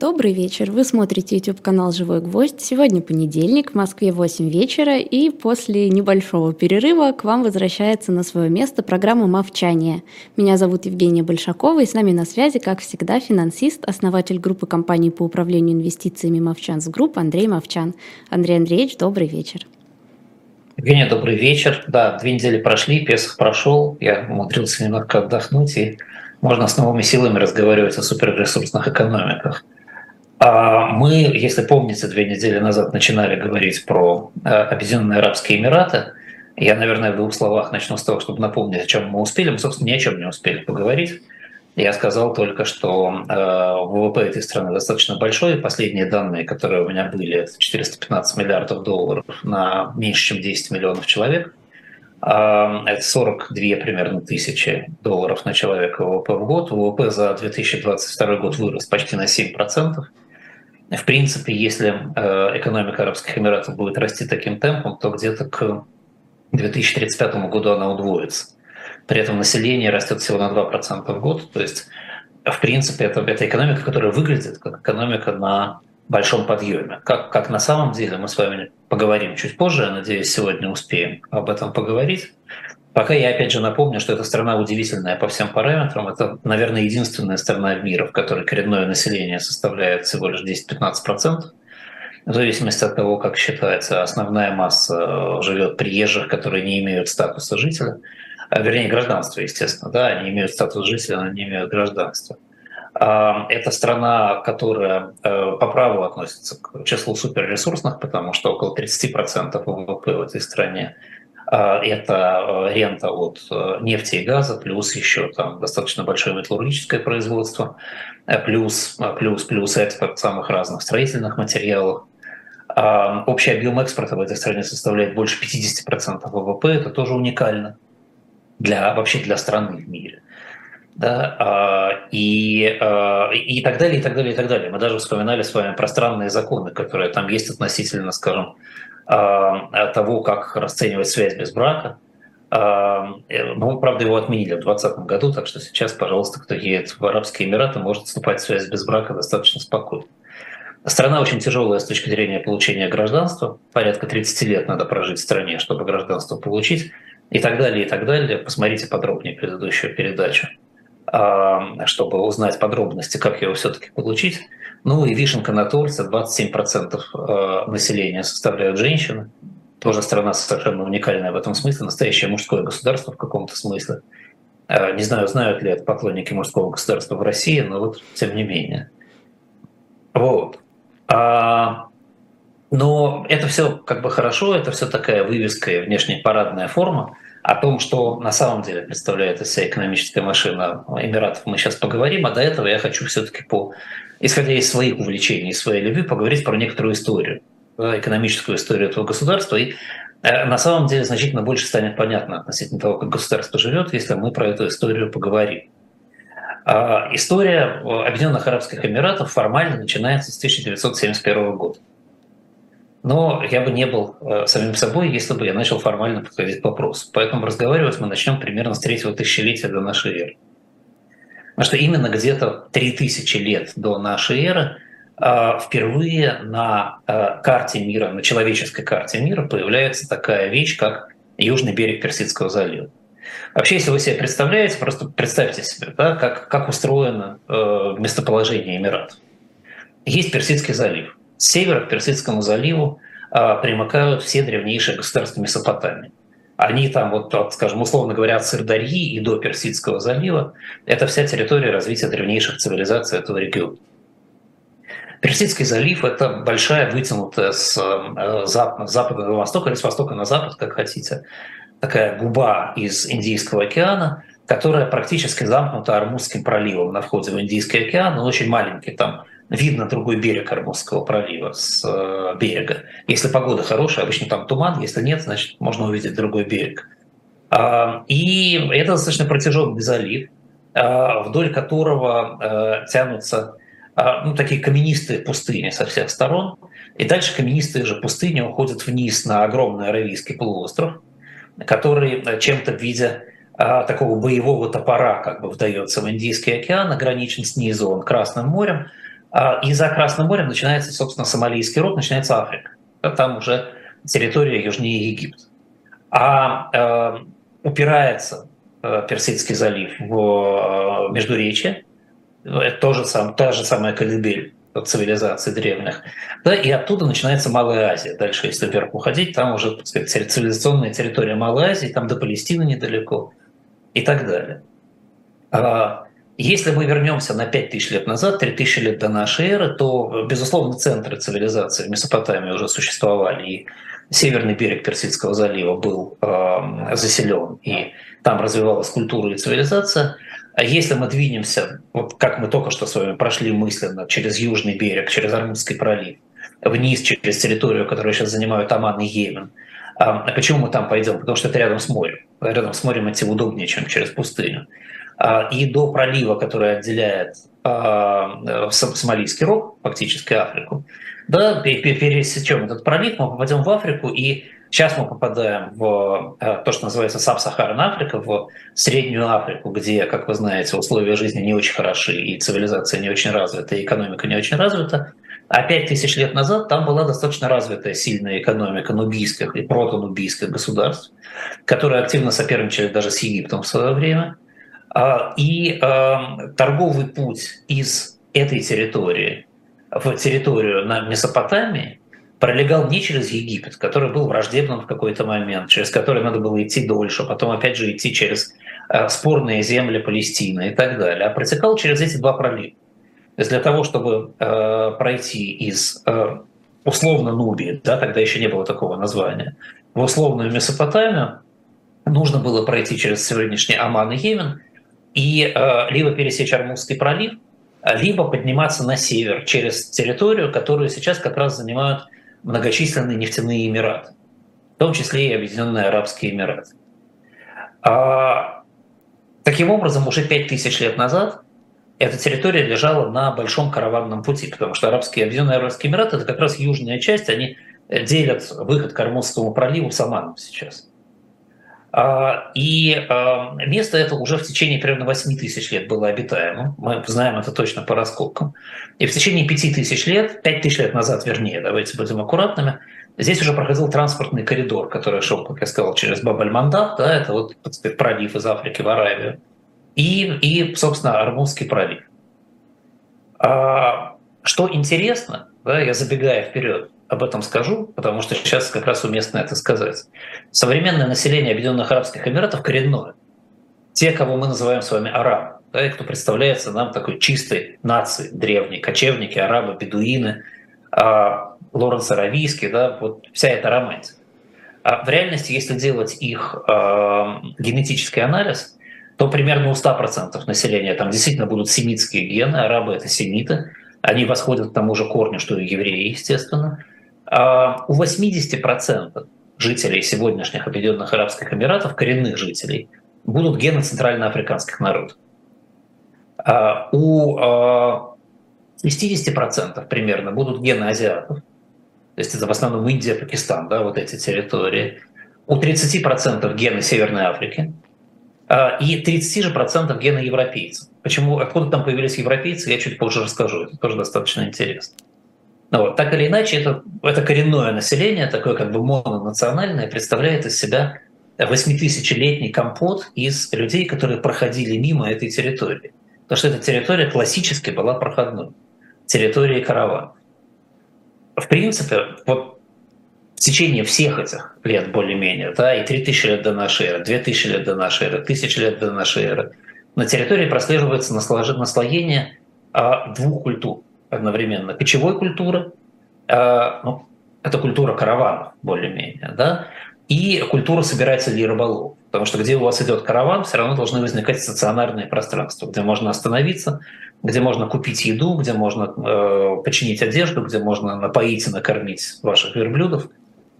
Добрый вечер. Вы смотрите YouTube-канал «Живой гвоздь». Сегодня понедельник, в Москве 8 вечера, и после небольшого перерыва к вам возвращается на свое место программа «Мовчание». Меня зовут Евгения Большакова, и с нами на связи, как всегда, финансист, основатель группы компаний по управлению инвестициями «Movchan's Group» Андрей Мовчан. Андрей Андреевич, добрый вечер. Евгения, добрый вечер. Да, две недели прошли, Песах прошел, я умудрился немного отдохнуть, и можно с новыми силами разговаривать о суперресурсных экономиках. А мы, если помните, две недели назад начинали говорить про э, Объединенные Арабские Эмираты. Я, наверное, в двух словах начну с того, чтобы напомнить, о чем мы успели. Мы, собственно, ни о чем не успели поговорить. Я сказал только, что э, ВВП этой страны достаточно большой. Последние данные, которые у меня были, это 415 миллиардов долларов на меньше, чем 10 миллионов человек. Э, это 42 примерно тысячи долларов на человека ВВП в год. ВВП за 2022 год вырос почти на 7%. В принципе, если э, экономика Арабских Эмиратов будет расти таким темпом, то где-то к 2035 году она удвоится. При этом население растет всего на 2% в год. То есть, в принципе, это, это экономика, которая выглядит как экономика на большом подъеме. Как, как на самом деле, мы с вами поговорим чуть позже, я надеюсь, сегодня успеем об этом поговорить. Пока я опять же напомню, что эта страна удивительная по всем параметрам. Это, наверное, единственная страна мира, в которой коренное население составляет всего лишь 10-15%. В зависимости от того, как считается, основная масса э, живет приезжих, которые не имеют статуса жителя, а, вернее, гражданства, естественно, да, они имеют статус жителя, но не имеют гражданства. А, это страна, которая э, по праву относится к числу суперресурсных, потому что около 30% ВВП в этой стране это э, рента от э, нефти и газа, плюс еще там достаточно большое металлургическое производство, э, плюс, плюс, плюс экспорт самых разных строительных материалов. А, общий объем экспорта в этой стране составляет больше 50% ВВП, это тоже уникально для, вообще для страны в мире. Да, а, и, и так далее, и так далее, и так далее. Мы даже вспоминали с вами про странные законы, которые там есть относительно, скажем, а, того, как расценивать связь без брака. Э, мы, правда, его отменили в 2020 году, так что сейчас, пожалуйста, кто едет в Арабские Эмираты, может вступать в связь без брака достаточно спокойно. Страна очень тяжелая с точки зрения получения гражданства. Порядка 30 лет надо прожить в стране, чтобы гражданство получить. И так далее, и так далее. Посмотрите подробнее предыдущую передачу, а, чтобы узнать подробности, как его все-таки получить. Ну и вишенка на торте, 27% э, населения составляют женщины. Тоже страна совершенно уникальная в этом смысле, настоящее мужское государство в каком-то смысле. Э, не знаю, знают ли это поклонники мужского государства в России, но вот тем не менее. Вот. А, но это все как бы хорошо, это все такая вывеска и внешняя парадная форма. О том, что на самом деле представляет из себя экономическая машина Эмиратов, мы сейчас поговорим, а до этого я хочу все-таки по исходя из своих увлечений, своей любви, поговорить про некоторую историю, экономическую историю этого государства. И э, на самом деле значительно больше станет понятно относительно того, как государство живет, если мы про эту историю поговорим. А, история Объединенных Арабских Эмиратов формально начинается с 1971 года. Но я бы не был э, самим собой, если бы я начал формально подходить к вопросу. Поэтому разговаривать мы начнем примерно с третьего тысячелетия до нашей эры. Потому что именно где-то 3000 лет до нашей эры а, впервые на а, карте мира, на человеческой карте мира появляется такая вещь, как южный берег Персидского залива. Вообще, если вы себе представляете, просто представьте себе, да, как, как устроено э, местоположение Эмиратов. Есть Персидский залив. С севера к Персидскому заливу э, примыкают все древнейшие государства Месопотамии они там, вот, скажем, условно говоря, от Сырдарьи и до Персидского залива, это вся территория развития древнейших цивилизаций этого региона. Персидский залив – это большая вытянутая с э, запада, запада на восток или с востока на запад, как хотите, такая губа из Индийского океана, которая практически замкнута Армузским проливом на входе в Индийский океан, он очень маленький, там видно другой берег Армузского пролива с э, берега. Если погода хорошая, обычно там туман, если нет, значит, можно увидеть другой берег. А, и это достаточно протяженный залив, а, вдоль которого э, тянутся а, ну, такие каменистые пустыни со всех сторон. И дальше каменистые же пустыни уходят вниз на огромный Аравийский полуостров, который э, чем-то в виде такого боевого топора как бы вдается в Индийский океан, ограничен снизу он Красным морем, и за Красным морем начинается, собственно, Сомалийский рог, начинается Африка. Там уже территория южнее Египта. А э, упирается э, Персидский залив в э, Междуречие, это тоже сам, та же самая колыбель цивилизаций древних. Да, и оттуда начинается Малая Азия. Дальше, если вверх уходить, там уже так сказать, цивилизационная территория Малой Азии, там до Палестины недалеко и так далее. А если мы вернемся на 5000 лет назад, 3000 лет до нашей эры, то, безусловно, центры цивилизации в Месопотамии уже существовали, и северный берег Персидского залива был э, заселен, и там развивалась культура и цивилизация. А если мы двинемся, вот как мы только что с вами прошли мысленно, через южный берег, через Армузский пролив, вниз через территорию, которую сейчас занимают Оман и Йемен, а почему мы там пойдем? Потому что это рядом с морем. Рядом с морем идти удобнее, чем через пустыню. А, и до пролива, который отделяет а, Сомалийский рог, фактически Африку, да, пересечем этот пролив, мы попадем в Африку, и сейчас мы попадаем в а, то, что называется Саб-Сахарна Африка, в Среднюю Африку, где, как вы знаете, условия жизни не очень хороши, и цивилизация не очень развита, и экономика не очень развита. А пять тысяч лет назад там была достаточно развитая сильная экономика нубийских и протонубийских государств, которые активно соперничали даже с Египтом в свое время – и эм, торговый путь из этой территории в территорию на Месопотамии пролегал не через Египет, который был враждебным в какой-то момент, через который надо было идти дольше, потом опять же идти через э, спорные земли Палестины и так далее, а протекал через эти два пролива. То есть для того, чтобы э, пройти из э, условно Нубии, да, тогда еще не было такого названия, в условную Месопотамию, нужно было пройти через сегодняшний Аман и Йемен, и э, либо пересечь Армузский пролив, либо подниматься на север через территорию, которую сейчас как раз занимают многочисленные нефтяные эмираты, в том числе и Объединенные Арабские Эмираты. А, таким образом, уже 5000 лет назад эта территория лежала на большом караванном пути, потому что Арабские Объединенные Арабские Эмираты – это как раз южная часть, они делят выход к Армузскому проливу с Оманом сейчас. А, и а, место это уже в течение примерно 8 тысяч лет было обитаемым. Мы знаем это точно по раскопкам. И в течение 5 тысяч лет, 5 тысяч лет назад вернее, давайте будем аккуратными, здесь уже проходил транспортный коридор, который шел, как я сказал, через Бабаль-Мандаб, да, это вот так сказать, пролив из Африки в Аравию, и, и собственно, Армузский пролив. А, что интересно, да, я забегая вперед, об этом скажу, потому что сейчас как раз уместно это сказать. Современное население Объединенных Арабских Эмиратов коренное. Те, кого мы называем с вами арабы, да, и кто представляется нам такой чистой нацией, древней, кочевники, арабы, бедуины, а, Лоренс Аравийский, да, вот вся эта романтика. А в реальности, если делать их а, генетический анализ, то примерно у 100% населения там действительно будут семитские гены, арабы — это семиты, они восходят к тому же корню, что и евреи, естественно. А у 80% жителей сегодняшних Объединенных Арабских Эмиратов, коренных жителей, будут гены центральноафриканских народов. А у 60% а, примерно будут гены азиатов, то есть это в основном Индия, Пакистан, да, вот эти территории. У 30% гены Северной Африки, и 30 же процентов гены европейцев. Почему, откуда там появились европейцы, я чуть позже расскажу. Это тоже достаточно интересно. Ну, вот, так или иначе, это, это коренное население, такое как бы мононациональное, представляет из себя восьмитысячелетний компот из людей, которые проходили мимо этой территории. Потому что эта территория классически была проходной, территорией караванов. В принципе, вот в течение всех этих лет более-менее, да, и 3000 лет до нашей эры, 2000 лет до нашей эры, 1000 лет до нашей эры, на территории прослеживается наслоение а, двух культур одновременно кочевой культуры, э, ну, это культура караванов более-менее, да, и культура собирателей и рыболов. Потому что где у вас идет караван, все равно должны возникать стационарные пространства, где можно остановиться, где можно купить еду, где можно э, починить одежду, где можно напоить и накормить ваших верблюдов.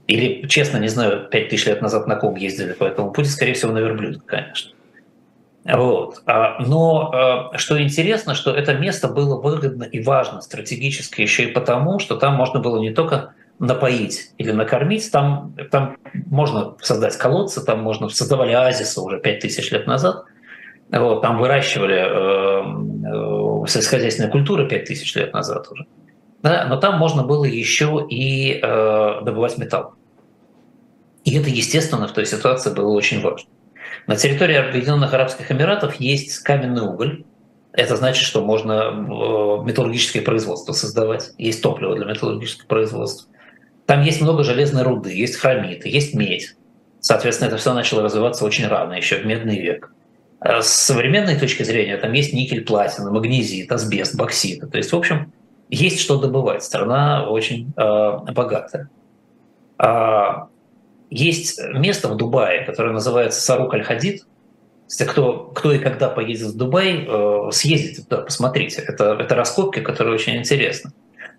Или, честно, не знаю, пять тысяч лет назад на ком ездили по этому пути, скорее всего, на верблюдах, конечно. Вот. А, но а, что интересно, что это место было выгодно и важно стратегически еще и потому, что там можно было не только напоить или накормить, там, там можно создать колодцы, там можно создавали оазисы уже 5000 лет назад, вот, там выращивали э, э сельскохозяйственная культура 5000 лет назад уже. Да, но там можно было еще и э, добывать металл. И это, естественно, в той ситуации было очень важно. На территории Объединенных Арабских Эмиратов есть каменный уголь. Это значит, что можно э, металлургическое производство создавать. Есть топливо для металлургического производства. Там есть много железной руды, есть хромиты, есть медь. Соответственно, это все начало развиваться очень рано, еще в медный век. А с современной точки зрения там есть никель, платина, магнезит, асбест, боксит. То есть, в общем, есть что добывать. Страна очень э, богатая. А, есть место в Дубае, которое называется Сарук Аль-Хадид. Кто, кто и когда поедет в Дубай, э, съездите туда, посмотрите. Это, это раскопки, которые очень интересны.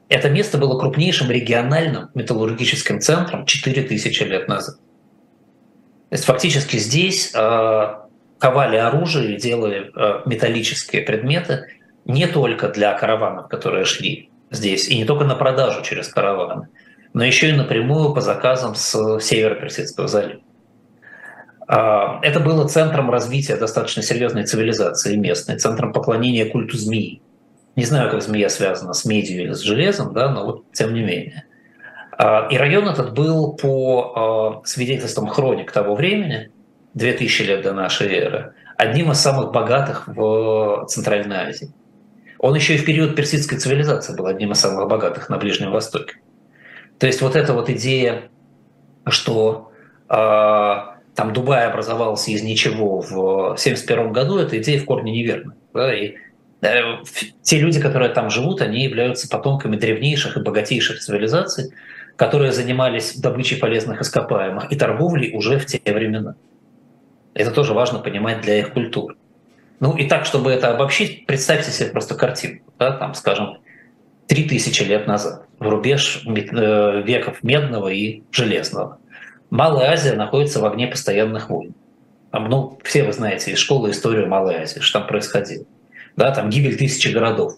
Это место было крупнейшим региональным металлургическим центром 4000 лет назад. То есть фактически здесь э, ковали оружие и делали э, металлические предметы не только для караванов, которые шли здесь, и не только на продажу через караваны, но еще и напрямую по заказам с севера Персидского залива. Э, это было центром развития достаточно серьезной цивилизации местной, центром поклонения культу змеи. Не знаю, как змея связана с медью или с железом, да, но вот тем не менее. А, и район этот был по а, свидетельствам хроник того времени, 2000 лет до нашей эры, одним из самых богатых в Центральной Азии. Он еще и в период персидской цивилизации был одним из самых богатых на Ближнем Востоке. То есть вот эта вот идея, что э, там Дубай образовался из ничего в 1971 году, эта идея в корне неверна. Да? И э, те люди, которые там живут, они являются потомками древнейших и богатейших цивилизаций, которые занимались добычей полезных ископаемых и торговлей уже в те времена. Это тоже важно понимать для их культуры. Ну и так, чтобы это обобщить, представьте себе просто картинку, да, там, скажем, 3000 лет назад, в рубеж э, веков медного и железного. Малая Азия находится в огне постоянных войн. Там, ну, все вы знаете из школы историю Малой Азии, что там происходило. Да, там гибель тысячи городов,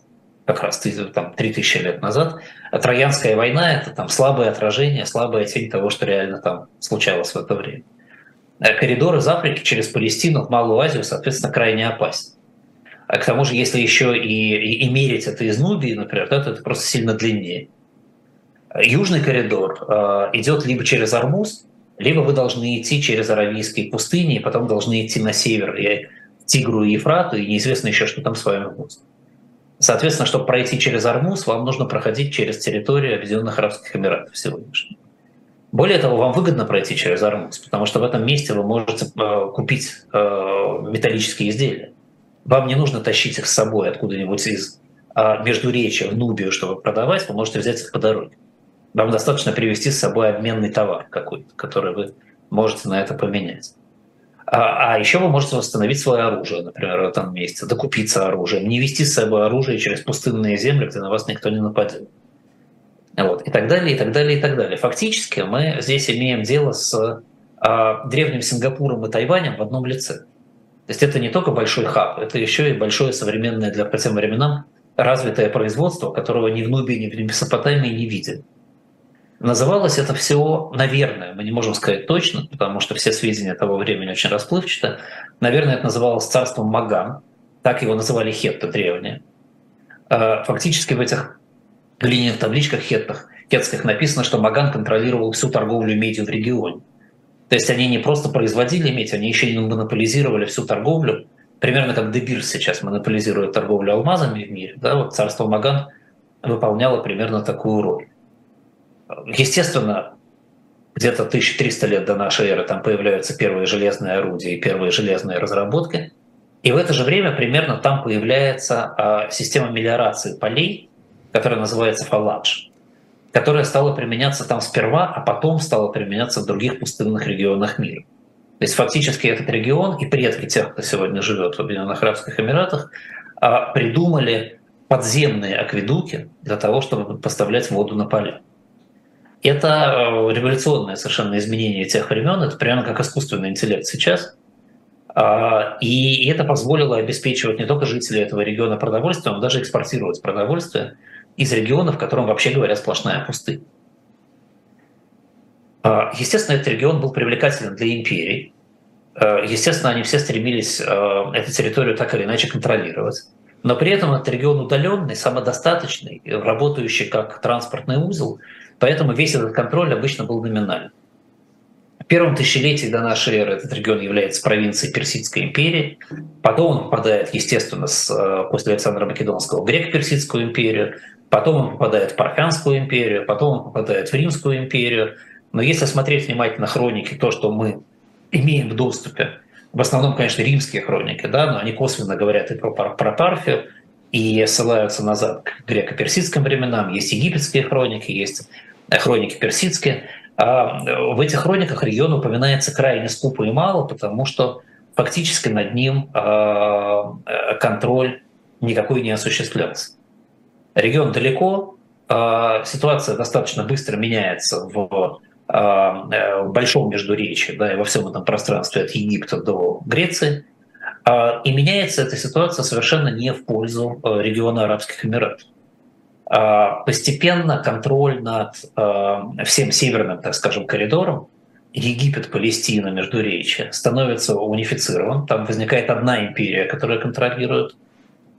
как раз там, 3000 лет назад. А Троянская война — это там слабое отражение, слабая тень того, что реально там случалось в это время. А коридор из Африки через Палестину в Малую Азию, соответственно, крайне опасен. А к тому же, если еще и, и, и мерить это из Нубии, например, то это просто сильно длиннее. Южный коридор э, идет либо через Армуз, либо вы должны идти через Аравийские пустыни, и потом должны идти на север, и Тигру и Ефрату, и неизвестно еще, что там с вами будет. Соответственно, чтобы пройти через Армуз, вам нужно проходить через территорию Объединенных Арабских Эмиратов сегодняшних. Более того, вам выгодно пройти через Армуз, потому что в этом месте вы можете э, купить э, металлические изделия. Вам не нужно тащить их с собой откуда-нибудь из а Междуречия в Нубию, чтобы продавать, вы можете взять их по дороге. Вам достаточно привезти с собой обменный товар какой-то, который вы можете на это поменять. А, а еще вы можете восстановить свое оружие, например, в этом месте, докупиться оружием, не вести с собой оружие через пустынные земли, где на вас никто не нападет. Вот, и так далее, и так далее, и так далее. Фактически мы здесь имеем дело с а, древним Сингапуром и Тайванем в одном лице. То есть это не только большой хаб, это еще и большое современное для по тем временам развитое производство, которого ни в Нубии, ни в Месопотамии не видели. Называлось это все, наверное, мы не можем сказать точно, потому что все сведения того времени очень расплывчато. Наверное, это называлось царством Маган, так его называли хетты древние. А, фактически в этих глиняных табличках хеттах, хетских написано, что Маган контролировал всю торговлю медью в регионе. То есть они не просто производили медь, они еще и монополизировали всю торговлю, примерно как Дебир сейчас монополизирует торговлю алмазами в мире. Да, вот царство Маган выполняло примерно такую роль. Естественно, где-то 1300 лет до нашей эры там появляются первые железные орудия и первые железные разработки. И в это же время примерно там появляется а, система мелиорации полей, которая называется фаладж, которая стала применяться там сперва, а потом стала применяться в других пустынных регионах мира. То есть фактически этот регион и предки тех, кто сегодня живет в Объединенных Арабских Эмиратах, а, придумали подземные акведуки для того, чтобы поставлять воду на поля. Это э, революционное совершенно изменение тех времен, это прямо как искусственный интеллект сейчас. А, и это позволило обеспечивать не только жителей этого региона продовольствием, но даже экспортировать продовольствие из регионов, в котором вообще говоря сплошная пустыня. А, естественно, этот регион был привлекателен для империи. А, естественно, они все стремились эту территорию так или иначе контролировать. но при этом это регион удаленный, самодостаточный, работающий как транспортный узел, поэтому весь этот контроль обычно был номинальный. В первом тысячелетии до нашей эры этот регион является провинцией Персидской империи, потом он попадает, естественно, с, э, после Александра Македонского в Греко-Персидскую империю, потом он попадает в Парфянскую империю, потом он попадает в Римскую империю. Но если смотреть внимательно хроники, то, что мы имеем в доступе, в основном, конечно, римские хроники, да, но они косвенно говорят и про, про Парфию, и ссылаются назад к греко-персидским временам. Есть египетские хроники, есть хроники персидские. А в этих хрониках регион упоминается крайне скупо и мало, потому что фактически над ним а, контроль никакой не осуществлялся. Регион далеко, а, ситуация достаточно быстро меняется в э, большом междуречии, да, и во всем этом пространстве от Египта до Греции. И меняется эта ситуация совершенно не в пользу э, региона Арабских Эмиратов. А, постепенно контроль над всем северным, так скажем, коридором Египет, Палестина, Междуречие становится унифицирован. Там возникает одна империя, которая контролирует.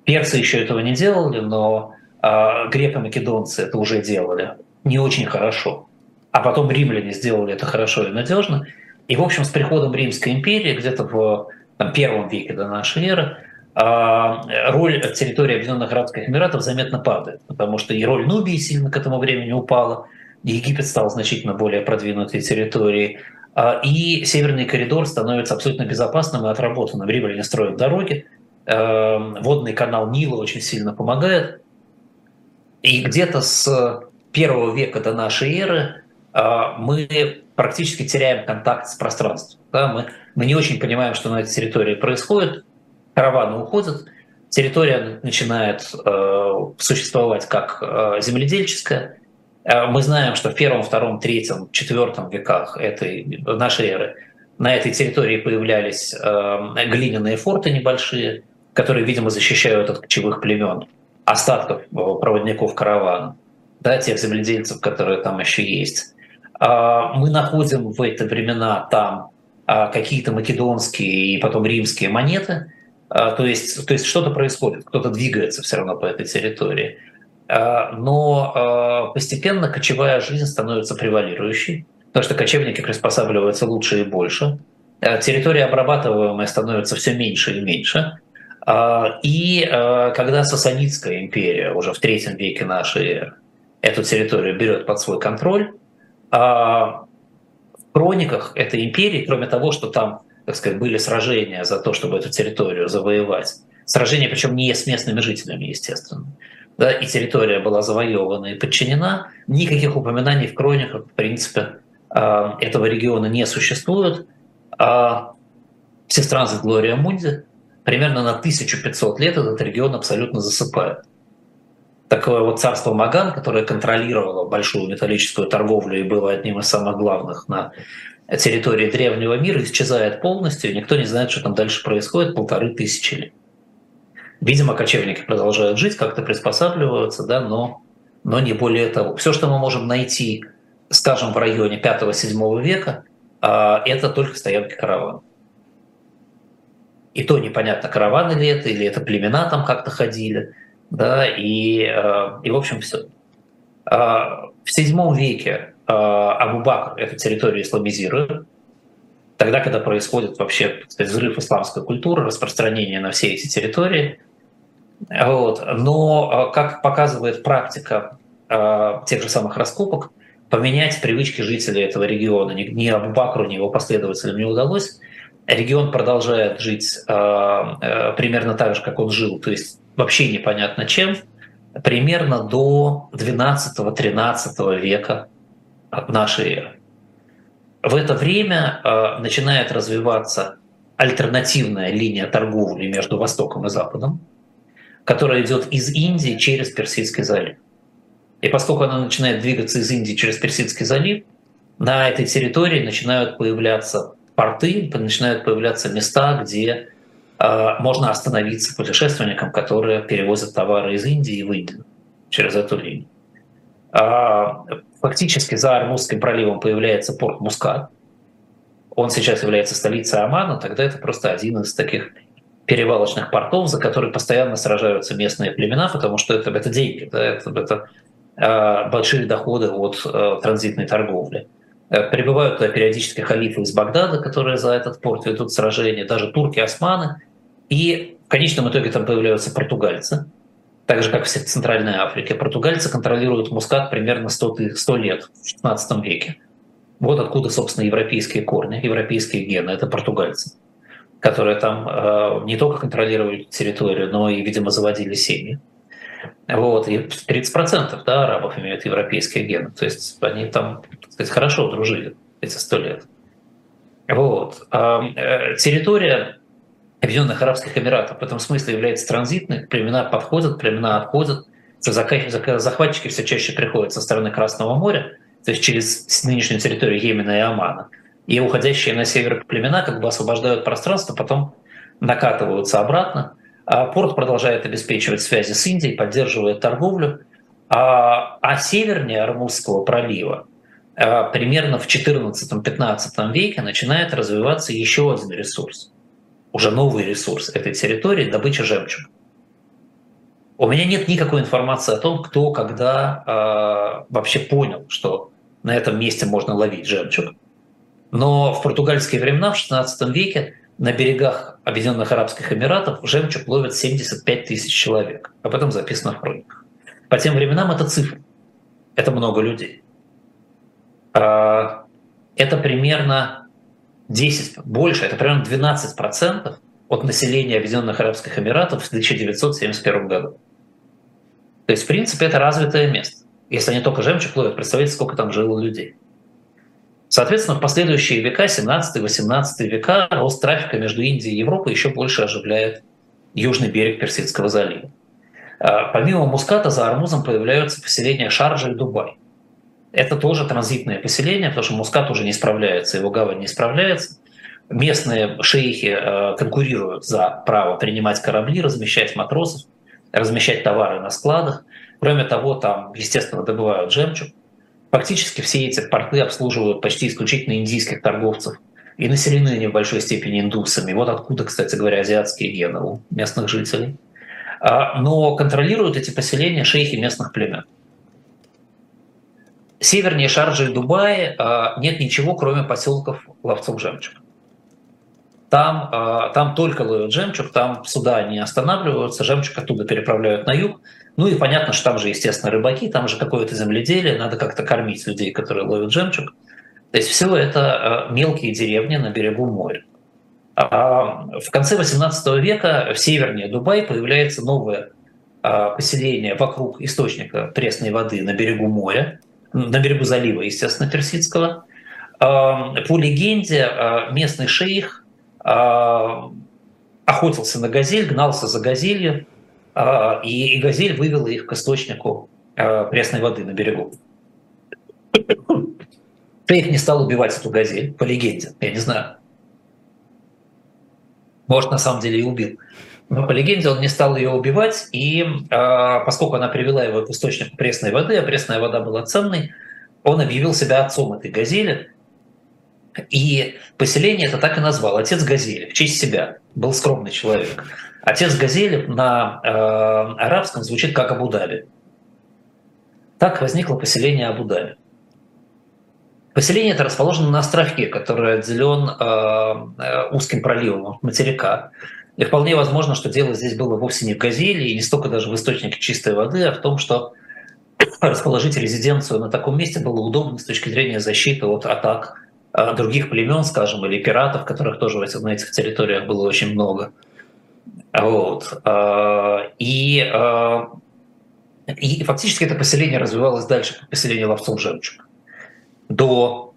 Перцы еще этого не делали, но греко-македонцы это уже делали не очень хорошо а потом римляне сделали это хорошо и надежно. И, в общем, с приходом Римской империи где-то в там, первом веке до нашей эры а, роль территории Объединенных Арабских Эмиратов заметно падает, потому что и роль Нубии сильно к этому времени упала, Египет стал значительно более продвинутой территорией, а, и Северный коридор становится абсолютно безопасным и отработанным. Римляне строят дороги, а, водный канал Нила очень сильно помогает, и где-то с первого века до нашей эры а, мы практически теряем контакт с пространством. Мы не очень понимаем, что на этой территории происходит, караваны уходят, территория начинает э, существовать как э, земледельческая. Э, мы знаем, что в первом, втором, третьем, четвертом веках этой нашей эры на этой территории появлялись глиняные форты небольшие, которые, видимо, защищают от кочевых племен, остатков проводников каравана, да, тех земледельцев, которые там еще есть. А, мы находим в эти времена там а, какие-то македонские и потом римские монеты, то есть, то есть что-то происходит, кто-то двигается все равно по этой территории. Но постепенно кочевая жизнь становится превалирующей, потому что кочевники приспосабливаются лучше и больше. Территория обрабатываемая становится все меньше и меньше. И когда Сасанидская империя уже в третьем веке нашей эры эту территорию берет под свой контроль, а в хрониках этой империи, кроме того, что там, так сказать, были сражения за то, чтобы эту территорию завоевать, сражения, причем не с местными жителями, естественно, да, и территория была завоевана и подчинена, никаких упоминаний в хрониках, в принципе, а, этого региона не существует. А Сестранс Глория Мунди примерно на 1500 лет этот регион абсолютно засыпает. Такое вот царство Маган, которое контролировало большую металлическую торговлю и было одним из самых главных на территории древнего мира, исчезает полностью, и никто не знает, что там дальше происходит полторы тысячи лет. Видимо, кочевники продолжают жить, как-то приспосабливаются, да, но, но не более того. Все, что мы можем найти, скажем, в районе 5-7 века, а, это только стоянки караванов. И то непонятно, караваны ли это, или это племена там как-то ходили – да, и, э, и в общем все. А, в VII веке Абу-Бакр эту территорию исламизирует, тогда, когда происходит вообще сказать, взрыв исламской культуры, распространение на все эти территории. Вот. Но, э, как показывает практика тех же самых раскопок, поменять привычки жителей этого региона ни Абу-Бакру, ни его последователям не удалось. Регион продолжает жить примерно так же, как он жил, то есть вообще непонятно чем, примерно до 12-13 века нашей эры. В это время э, начинает развиваться альтернативная линия торговли между Востоком и Западом, которая идет из Индии через Персидский залив. И поскольку она начинает двигаться из Индии через Персидский залив, на этой территории начинают появляться порты, начинают появляться места, где а, можно остановиться путешественникам, которые перевозят товары из Индии в Индию через эту линию. Фактически за Армузским проливом появляется порт Мускат. Он сейчас является столицей Омана, тогда это просто один из таких перевалочных портов, за которые постоянно сражаются местные племена, потому что это, это деньги, да, это, это э, большие доходы от э, транзитной торговли. Э, прибывают туда периодически халифы из Багдада, которые за этот порт ведут сражения, даже турки, османы. И в конечном итоге там появляются португальцы, так же, как в Центральной Африке. Португальцы контролируют Мускат примерно 100, 100 лет, в 16 веке. Вот откуда, собственно, европейские корни, европейские гены. Это португальцы которые там э, не только контролировали территорию, но и, видимо, заводили семьи. Вот, и 30% да, арабов имеют европейские гены. То есть они там, так сказать, хорошо дружили эти сто лет. Вот. А, э, территория Объединенных Арабских Эмиратов в этом смысле является транзитной. Племена подходят, племена отходят. Захватчики все чаще приходят со стороны Красного моря, то есть через нынешнюю территорию Йемена и Омана – и уходящие на север племена как бы освобождают пространство, потом накатываются обратно. А порт продолжает обеспечивать связи с Индией, поддерживает торговлю. А, а севернее Армузского пролива а, примерно в 14-15 веке начинает развиваться еще один ресурс, уже новый ресурс этой территории – добыча жемчуга. У меня нет никакой информации о том, кто когда э, вообще понял, что на этом месте можно ловить жемчуг. Но в португальские времена, в XVI веке, на берегах Объединенных Арабских Эмиратов жемчуг ловят 75 тысяч человек. Об этом записано в хрониках. По тем временам это цифра. Это много людей. А, это примерно 10, больше, это примерно 12% от населения Объединенных Арабских Эмиратов в 1971 году. То есть, в принципе, это развитое место. Если они только жемчуг ловят, представляете, сколько там жило людей. Соответственно, в последующие века, 17-18 века, рост трафика между Индией и Европой еще больше оживляет южный берег Персидского залива. А, помимо Муската за Армузом появляются поселения Шарджа и Дубай. Это тоже транзитное поселение, потому что Мускат уже не справляется, его гавань не справляется. Местные шейхи а, конкурируют за право принимать корабли, размещать матросов, размещать товары на складах. Кроме того, там, естественно, добывают жемчуг. Фактически все эти порты обслуживают почти исключительно индийских торговцев и населены они в большой степени индусами. Вот откуда, кстати говоря, азиатские гены у местных жителей. А, но контролируют эти поселения шейхи местных племен. Севернее Шарджи и Дубая а, нет ничего, кроме поселков ловцов жемчуга. Там, а, там только ловят жемчуг, там суда не останавливаются, жемчуг оттуда переправляют на юг, ну и понятно, что там же, естественно, рыбаки, там же какое-то земледелие, надо как-то кормить людей, которые ловят жемчуг. То есть все это э, мелкие деревни на берегу моря. А в конце XVIII века в севернее Дубай появляется новое а, поселение вокруг источника пресной воды на берегу моря, на берегу залива, естественно, Персидского. А, по легенде, а, местный шейх охотился на газель, гнался за газелью, а, и, газель вывела их к источнику а, пресной воды на берегу. Шейх не стал убивать эту газель, по легенде, я не знаю. Может, на самом деле и убил. Но по легенде он не стал ее убивать, и а, поскольку она привела его к источнику пресной воды, а пресная вода была ценной, он объявил себя отцом этой газели, и поселение это так и назвал, отец газели, в честь себя, был скромный человек. Отец Газели на э, арабском звучит как Абу-Даби. Так возникло поселение Абу-Даби. Поселение это расположено на островке, который отделен э, э, узким проливом материка. И вполне возможно, что дело здесь было вовсе не в Газели и не столько даже в источнике чистой воды, а в том, что расположить резиденцию на таком месте было удобно с точки зрения защиты от атак э, других племен, скажем, или пиратов, которых тоже на этих территориях было очень много. Вот. А, и, а, и фактически это поселение развивалось дальше, как поселение ловцов жемчуга. До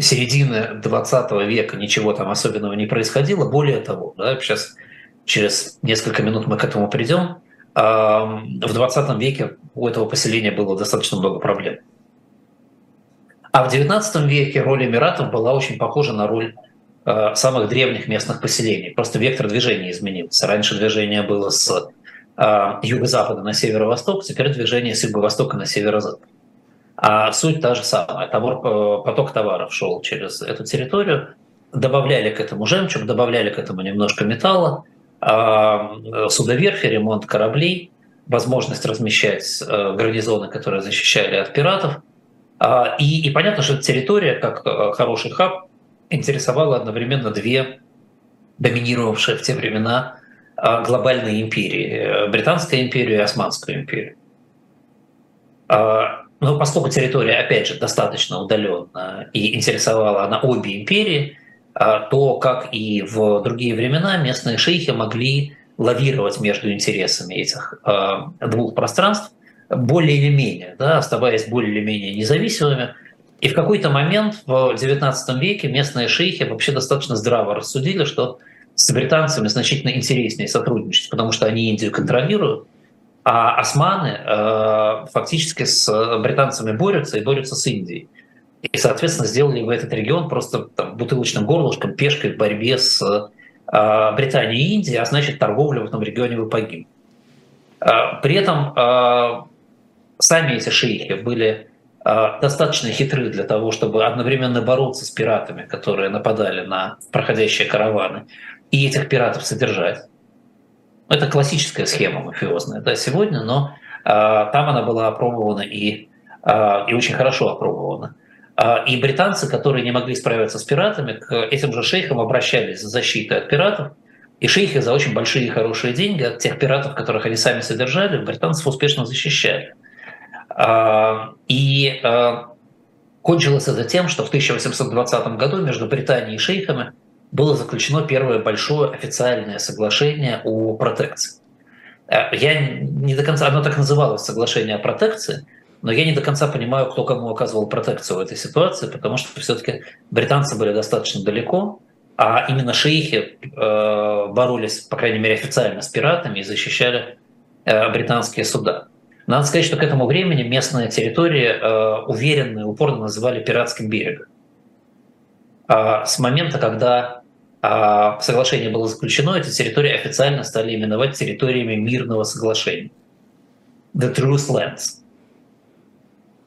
середины 20 века ничего там особенного не происходило. Более того, да, сейчас через несколько минут мы к этому придем, в 20 веке у этого поселения было достаточно много проблем. А в 19 веке роль Эмиратов была очень похожа на роль Э, самых древних местных поселений. Просто вектор движения изменился. Раньше движение было с э, юго-запада на северо-восток, теперь движение с юго-востока на северо-запад. А суть та же самая. Товар, э, поток товаров шел через эту территорию. добавляли к этому жемчуг, добавляли к этому немножко металла, судоверфи, ремонт кораблей, возможность размещать гарнизоны, которые защищали от пиратов. И, и понятно, что территория, как хороший хаб, интересовала одновременно две доминировавшие в те времена глобальные империи. Британская империя и Османская империя. Но поскольку территория, опять же, достаточно удаленная и интересовала она обе империи, а, то, как и в другие времена, местные шейхи могли лавировать между интересами этих а, двух пространств более или менее, да, оставаясь более или менее независимыми. И в какой-то момент в XIX веке местные шейхи вообще достаточно здраво рассудили, что с британцами значительно интереснее сотрудничать, потому что они Индию контролируют, а османы э, фактически с британцами борются и борются с Индией. И, соответственно, сделали в этот регион просто там, бутылочным горлышком, пешкой в борьбе с э, Британией и Индией, а значит, торговля в этом регионе вы погиб. Э, при этом э, сами эти шейхи были э, достаточно хитры для того, чтобы одновременно бороться с пиратами, которые нападали на проходящие караваны, и этих пиратов содержать. Это классическая схема мафиозная да, сегодня, но а, там она была опробована и, а, и очень хорошо опробована. А, и британцы, которые не могли справиться с пиратами, к этим же шейхам обращались за защитой от пиратов, и шейхи за очень большие и хорошие деньги от тех пиратов, которых они сами содержали, британцев успешно защищали. И кончилось это тем, что в 1820 году между Британией и шейхами было заключено первое большое официальное соглашение о протекции. Э, я не до конца, оно так называлось, соглашение о протекции, но я не до конца понимаю, кто кому оказывал протекцию в этой ситуации, потому что все-таки британцы были достаточно далеко, а именно шейхи э, боролись, по крайней мере, официально с пиратами и защищали э, британские суда. Надо сказать, что к этому времени местные территории уверенно и упорно называли пиратским берегом. А с момента, когда а соглашение было заключено, эти территории официально стали именовать территориями мирного соглашения. The Truth Lands.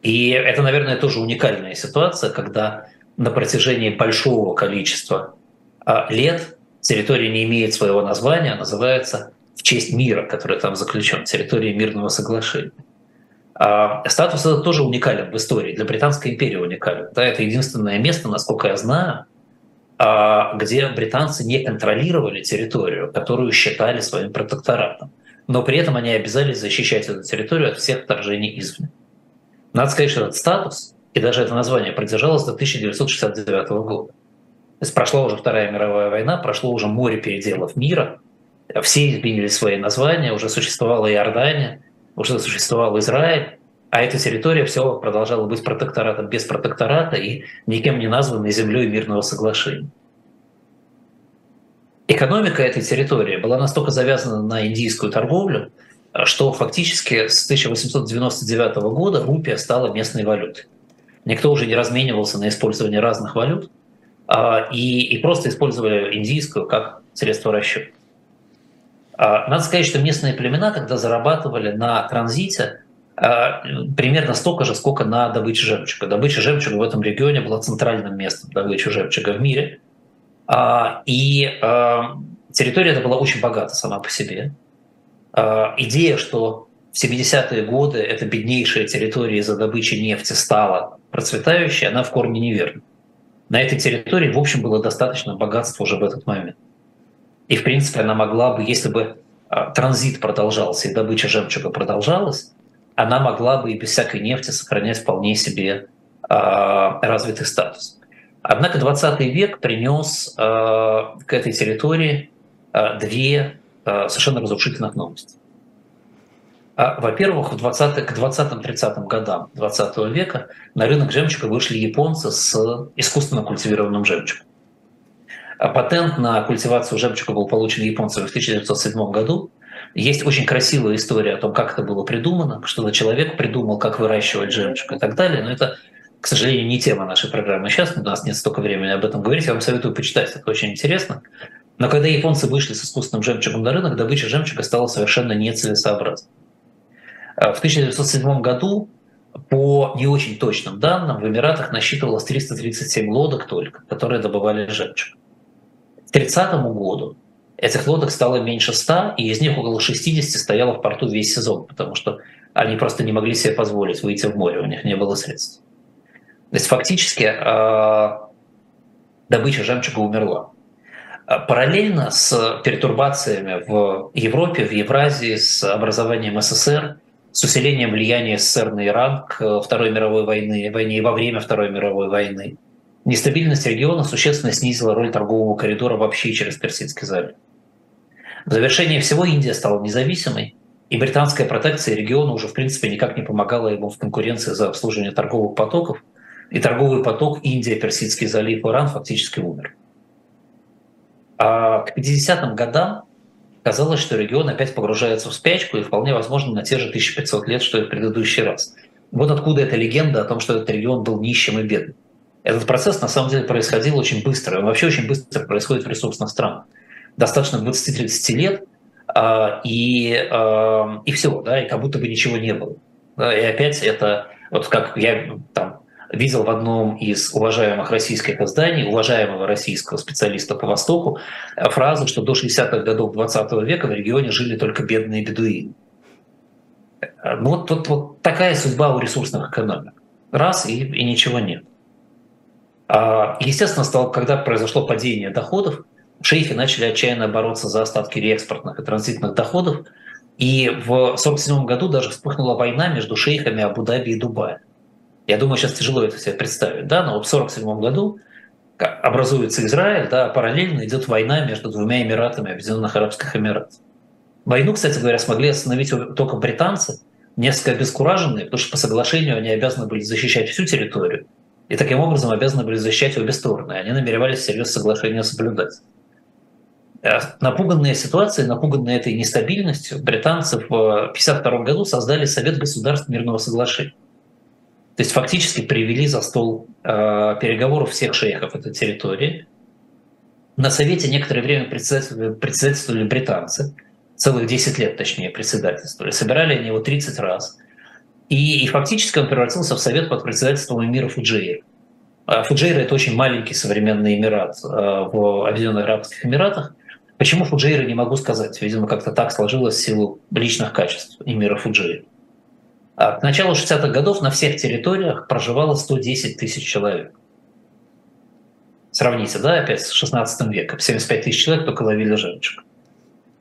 И это, наверное, тоже уникальная ситуация, когда на протяжении большого количества а, лет территория не имеет своего названия, а называется в честь мира, который там заключен, территория мирного соглашения. А статус этот тоже уникален в истории, для Британской империи уникален. Да, это единственное место, насколько я знаю, где британцы не контролировали территорию, которую считали своим протекторатом. Но при этом они обязались защищать эту территорию от всех вторжений извне. Надо сказать, что этот статус и даже это название продержалось до 1969 года. То есть прошла уже Вторая мировая война, прошло уже море переделов мира, все изменили свои названия, уже существовала Иордания, уже существовал Израиль, а эта территория все продолжала быть протекторатом без протектората и никем не названной землей мирного соглашения. Экономика этой территории была настолько завязана на индийскую торговлю, что фактически с 1899 года рупия стала местной валютой. Никто уже не разменивался на использование разных валют а, и, и просто использовали индийскую как средство расчета. А, надо сказать, что местные племена, когда зарабатывали на транзите, примерно столько же, сколько на добыче жемчуга. Добыча жемчуга в этом регионе была центральным местом добычи жемчуга в мире. А, и а, территория эта была очень богата сама по себе. Идея, что в 70-е годы эта беднейшая территория из-за добычи нефти стала процветающей, она в корне неверна. На этой территории, в общем, было достаточно богатства уже в этот момент. И, в принципе, она могла бы, если бы транзит продолжался и добыча жемчуга продолжалась, она могла бы и без всякой нефти сохранять вполне себе э, развитый статус. Однако 20 век принес э, к этой территории э, две совершенно разрушительных новости. Во-первых, в 20 к 20-30 годам 20 века на рынок жемчуга вышли японцы с искусственно культивированным жемчугом. Патент на культивацию жемчуга был получен японцами в 1907 году, есть очень красивая история о том, как это было придумано, что человек придумал, как выращивать жемчуг и так далее. Но это, к сожалению, не тема нашей программы сейчас. У нас нет столько времени об этом говорить. Я вам советую почитать, это очень интересно. Но когда японцы вышли с искусственным жемчугом на рынок, добыча жемчуга стала совершенно нецелесообразной. А в 1907 году по не очень точным данным, в Эмиратах насчитывалось 337 лодок только, которые добывали жемчуг. К 30 году этих лодок стало меньше 100, и из них около 60 стояло в порту весь сезон, потому что они просто не могли себе позволить выйти в море, у них не было средств. То есть фактически э, добыча жемчуга умерла. А параллельно с пертурбациями в Европе, в Евразии, с образованием СССР, с усилением влияния СССР на Иран к Второй мировой войны, войне и во время Второй мировой войны, нестабильность региона существенно снизила роль торгового коридора вообще через Персидский залив. В завершение всего Индия стала независимой, и британская протекция региона уже в принципе никак не помогала ему в конкуренции за обслуживание торговых потоков, и торговый поток Индия, Персидский залив, Иран фактически умер. А к 50-м годам казалось, что регион опять погружается в спячку, и вполне возможно на те же 1500 лет, что и в предыдущий раз. Вот откуда эта легенда о том, что этот регион был нищим и бедным. Этот процесс на самом деле происходил очень быстро, он вообще очень быстро происходит в ресурсных странах. Достаточно 20-30 лет, а, и, а, и все, да, и как будто бы ничего не было. И опять это, вот как я там видел в одном из уважаемых российских изданий, уважаемого российского специалиста по Востоку, фразу, что до 60-х годов 20 века в регионе жили только бедные бедуины. Ну, вот, вот, вот такая судьба у ресурсных экономик. Раз и, и ничего нет. А, естественно, стало, когда произошло падение доходов, шейхи начали отчаянно бороться за остатки реэкспортных и транзитных доходов, и в 1947 году даже вспыхнула война между шейхами Абу-Даби и Дубая. Я думаю, сейчас тяжело это себе представить, да, но в 1947 году образуется Израиль, да, параллельно идет война между двумя Эмиратами Объединенных Арабских Эмиратов. Войну, кстати говоря, смогли остановить только британцы, несколько обескураженные, потому что по соглашению они обязаны были защищать всю территорию, и таким образом обязаны были защищать обе стороны. Они намеревались всерьез соглашение соблюдать. Э, напуганные ситуацией, напуганные этой нестабильностью, британцы в 1952 году создали Совет государств мирного соглашения. То есть фактически привели за стол э, переговоров всех шейхов этой территории. На Совете некоторое время председательствовали британцы, целых 10 лет точнее председательствовали. Собирали они его 30 раз. И, фактически он превратился в Совет под председательством эмира Фуджейра. Фуджейра – это очень маленький современный эмират э, в Объединенных Арабских Эмиратах. Почему Фуджейра, не могу сказать. Видимо, как-то так сложилось в силу личных качеств эмира Фуджейра. А к началу 60-х годов на всех территориях проживало 110 тысяч человек. Сравните, да, опять с 16 веком. 75 тысяч человек только ловили жемчуг.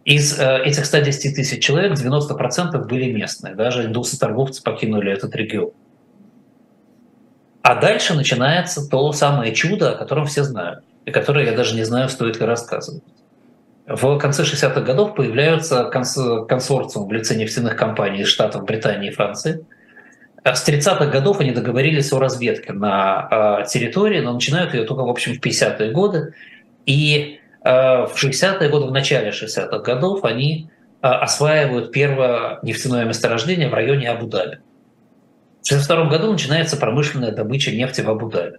Из э, этих 110 тысяч человек 90% были местные. Даже индусы-торговцы покинули этот регион. А дальше начинается то самое чудо, о котором все знают, и которое я даже не знаю, стоит ли рассказывать. В конце 60-х годов появляются консорциум в лице нефтяных компаний из Штатов, Британии и Франции. С 30-х годов они договорились о разведке на а, территории, но начинают ее только, в общем, в 50-е годы. И а, в 60-е годы, в начале 60-х годов они а, осваивают первое нефтяное месторождение в районе Абу-Даби. В 1962 году начинается промышленная добыча нефти в Абу-Даби.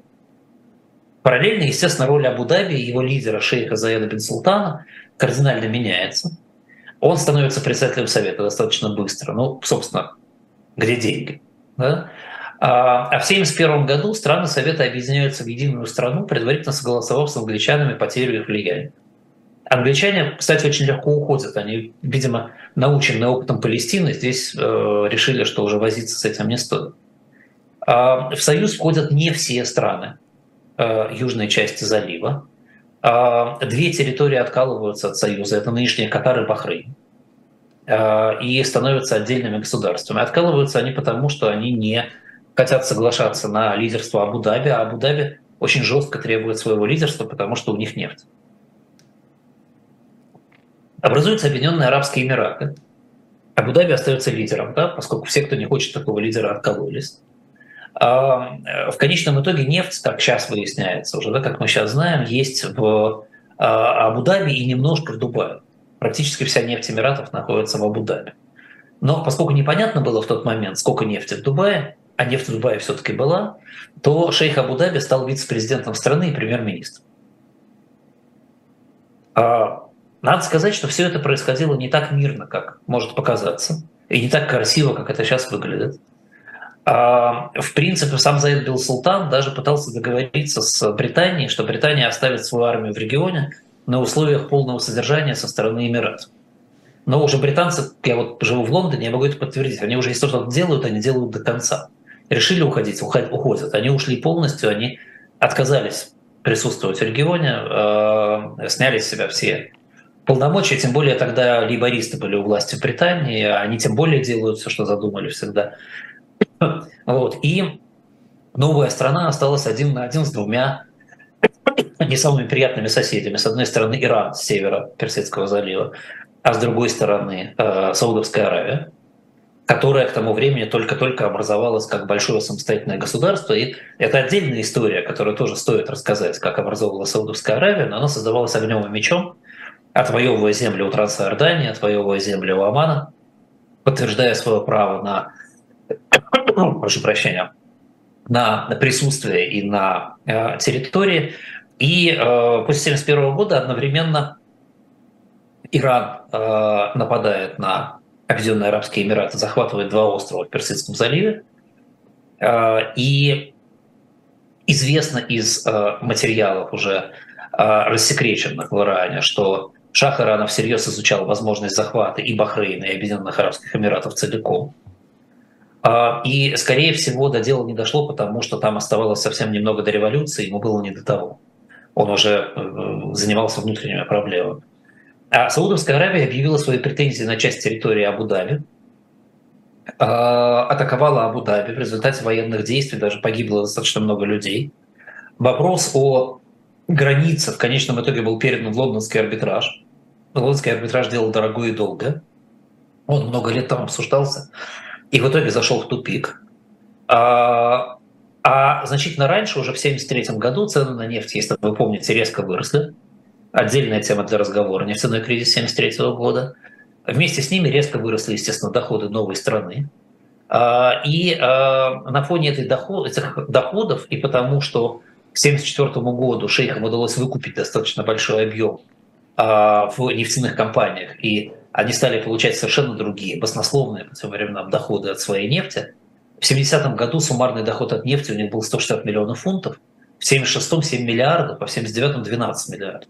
Параллельно, естественно, роль Абу-Даби и его лидера шейха Заяда бен Султана кардинально меняется. Он становится председателем Совета достаточно быстро. Ну, собственно, где деньги? Да? А, а в 1971 году страны Совета объединяются в единую страну, предварительно согласовав с англичанами потерю их влияния. Англичане, кстати, очень легко уходят. Они, видимо, наученные опытом Палестины, здесь э, решили, что уже возиться с этим не стоит. А в Союз входят не все страны Э, южной части залива. А, две территории откалываются от Союза. Это нынешние Катар и Бахрейн. И становятся отдельными государствами. Откалываются они потому, что они не хотят соглашаться на лидерство Абу-Даби, а Абу-Даби очень жестко требует своего лидерства, потому что у них нефть. Образуются Объединенные Арабские Эмираты. Абу-Даби остается лидером, да, поскольку все, кто не хочет такого лидера, откололись. А, в конечном итоге нефть, так сейчас выясняется уже, да, как мы сейчас знаем, есть в а, Абу-Даби и немножко в Дубае. Практически вся нефть Эмиратов находится в Абу-Даби. Но поскольку непонятно было в тот момент, сколько нефти в Дубае, а нефть в Дубае все-таки была, то шейх Абу-Даби стал вице-президентом страны и премьер-министром. А, надо сказать, что все это происходило не так мирно, как может показаться, и не так красиво, как это сейчас выглядит. В принципе, сам Заид Бил Султан даже пытался договориться с Британией, что Британия оставит свою армию в регионе на условиях полного содержания со стороны Эмиратов. Но уже британцы, я вот живу в Лондоне, я могу это подтвердить, они уже если что-то делают, они делают до конца. Решили уходить, уходят. Они ушли полностью, они отказались присутствовать в регионе, э, сняли с себя все полномочия, тем более тогда лейбористы были у власти в Британии, они тем более делают все, что задумали всегда. Вот. И новая страна осталась один на один с двумя не самыми приятными соседями. С одной стороны Иран с севера Персидского залива, а с другой стороны э, Саудовская Аравия, которая к тому времени только-только образовалась как большое самостоятельное государство. И это отдельная история, которую тоже стоит рассказать, как образовывалась Саудовская Аравия, но она создавалась огнем и мечом, отвоевывая земли у Трансиордании, отвоевывая земли у Омана, подтверждая свое право на, прошу прощения, на, на присутствие и на э, территории. И э, после 1971 года одновременно Иран э, нападает на Объединенные Арабские Эмираты, захватывает два острова в Персидском заливе. Э, и известно из э, материалов уже э, рассекреченных в Иране, что Шах Ирана всерьез изучал возможность захвата и Бахрейна, и Объединенных Арабских Эмиратов целиком. Э, и, скорее всего, до дела не дошло, потому что там оставалось совсем немного до революции, ему было не до того. Он уже э, занимался внутренними проблемами. А Саудовская Аравия объявила свои претензии на часть территории Абу-Даби, а, атаковала Абу-Даби. В результате военных действий даже погибло достаточно много людей. Вопрос о границе в конечном итоге был передан в лондонский арбитраж. Лондонский арбитраж делал дорого и долго. Он много лет там обсуждался и в итоге зашел в тупик. А, а значительно раньше, уже в 1973 году, цены на нефть, если вы помните, резко выросли отдельная тема для разговора, нефтяной кризис 1973 года. Вместе с ними резко выросли, естественно, доходы новой страны. А, и а, на фоне этих доходов, и потому что к 1974 году шейхам удалось выкупить достаточно большой объем а, в нефтяных компаниях, и они стали получать совершенно другие, баснословные по тем временам доходы от своей нефти. В 70-м году суммарный доход от нефти у них был 160 миллионов фунтов, в 76-м 7 миллиардов, а в 79-м 12 миллиардов.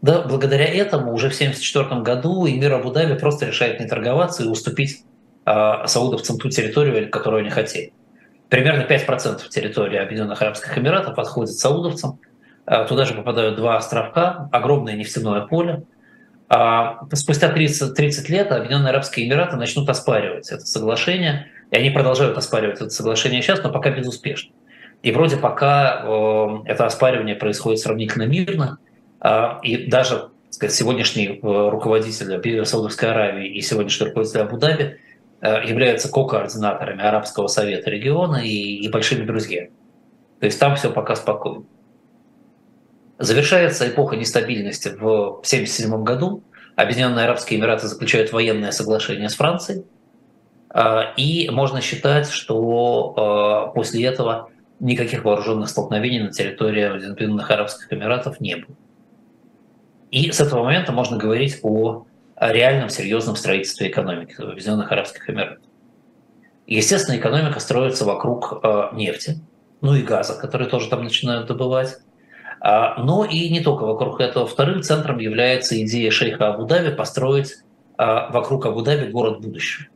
Да, благодаря этому уже в 1974 году Эмир Абу-Даби просто решает не торговаться и уступить э, саудовцам ту территорию, которую они хотели. Примерно 5% территории Объединенных Арабских Эмиратов отходит саудовцам. Э, туда же попадают два островка, огромное нефтяное поле. А спустя 30, 30 лет Объединенные Арабские Эмираты начнут оспаривать это соглашение, и они продолжают оспаривать это соглашение сейчас, но пока безуспешно. И вроде пока э, это оспаривание происходит сравнительно мирно, и даже сказать, сегодняшний э, руководитель Саудовской Аравии и сегодняшний руководитель Абу-Даби э, являются ко-координаторами Арабского совета региона и, и большими друзьями. То есть там все пока спокойно. Завершается эпоха нестабильности в 1977 году. Объединенные Арабские Эмираты заключают военное соглашение с Францией. А, и можно считать, что а, после этого никаких вооруженных столкновений на территории Объединенных Арабских Эмиратов не было. И с этого момента можно говорить о реальном серьезном строительстве экономики в Объединенных Арабских Эмиратах. Естественно, экономика строится вокруг э, нефти, ну и газа, который тоже там начинают добывать. А, но и не только вокруг этого. Вторым центром является идея шейха Абу-Даби построить а, вокруг Абу-Даби город будущего.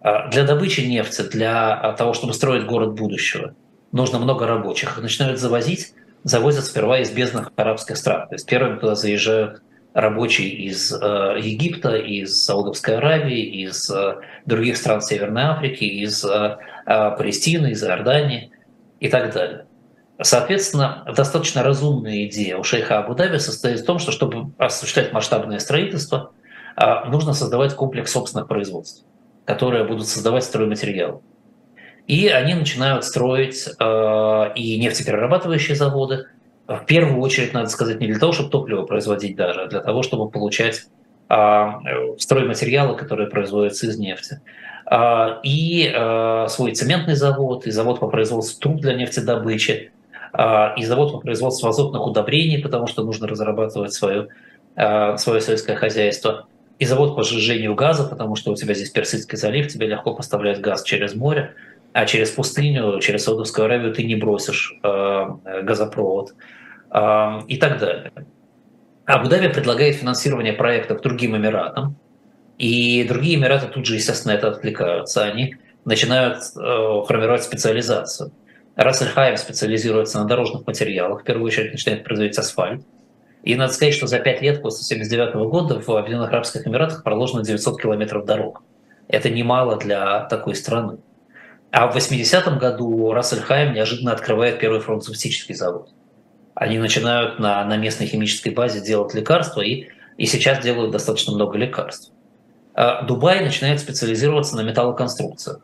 А, для добычи нефти, для того, чтобы строить город будущего, нужно много рабочих. Их начинают завозить завозят сперва из бездных арабских стран. То есть первыми туда заезжают рабочие из э, Египта, из Саудовской Аравии, из э, других стран Северной Африки, из э, э, Палестины, из Иордании и так далее. Соответственно, достаточно разумная идея у шейха Абу-Даби состоит в том, что чтобы осуществлять масштабное строительство, э, нужно создавать комплекс собственных производств, которые будут создавать стройматериалы. И они начинают строить э, и нефтеперерабатывающие заводы. В первую очередь, надо сказать, не для того, чтобы топливо производить даже, а для того, чтобы получать э, стройматериалы, которые производятся из нефти. Э, и э, свой цементный завод, и завод по производству труб для нефтедобычи, э, и завод по производству азотных удобрений, потому что нужно разрабатывать свое, э, свое сельское хозяйство. и завод по сжижению газа, потому что у тебя здесь Персидский залив, тебе легко поставлять газ через море, а через пустыню, через Саудовскую Аравию ты не бросишь э, газопровод э, и так далее. Абу-Даби предлагает финансирование проектов другим Эмиратам, и другие Эмираты тут же, естественно, это отвлекаются. Они начинают э, формировать специализацию. Рассельхайм специализируется на дорожных материалах, в первую очередь начинает производить асфальт. И надо сказать, что за пять лет после 1979 года в Объединенных Арабских Эмиратах проложено 900 километров дорог. Это немало для такой страны. А в 80-м году Рассельхайм неожиданно открывает первый фармацевтический завод. Они начинают на, на местной химической базе делать лекарства и, и сейчас делают достаточно много лекарств. А Дубай начинает специализироваться на металлоконструкциях.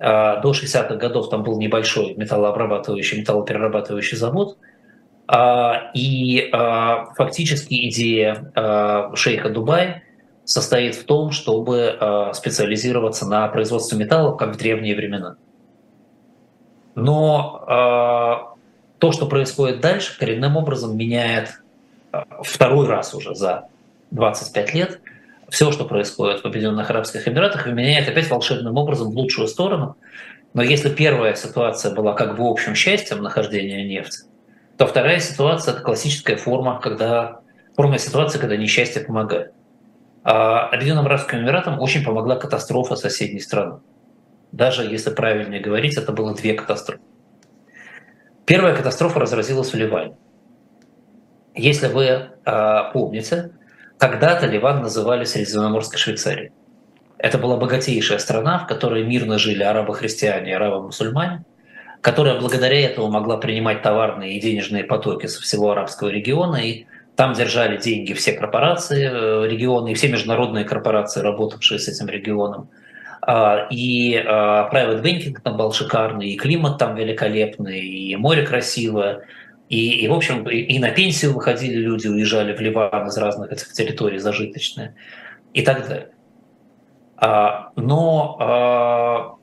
А до 60-х годов там был небольшой металлообрабатывающий, металлоперерабатывающий завод – а, и фактически идея шейха Дубай состоит в том, чтобы специализироваться на производстве металлов, как в древние времена. Но то, что происходит дальше, коренным образом меняет второй раз уже за 25 лет все, что происходит в Объединенных Арабских Эмиратах, меняет опять волшебным образом в лучшую сторону. Но если первая ситуация была как бы общим счастьем нахождения нефти, то вторая ситуация – это классическая форма, когда форма ситуации, когда несчастье помогает. А Объединенным Арабским Эмиратам очень помогла катастрофа соседней страны. Даже если правильнее говорить, это было две катастрофы. Первая катастрофа разразилась в Ливане. Если вы э, помните, когда-то Ливан называли Средиземноморской Швейцарией. Это была богатейшая страна, в которой мирно жили арабо-христиане и арабо-мусульмане которая благодаря этому могла принимать товарные и денежные потоки со всего арабского региона, и там держали деньги все корпорации э, региона и все международные корпорации, работавшие с этим регионом. А, и а, private banking там был шикарный, и климат там великолепный, и море красивое, и, и в общем, и, на пенсию выходили люди, уезжали в Ливан из разных этих территорий зажиточные и так далее. А, но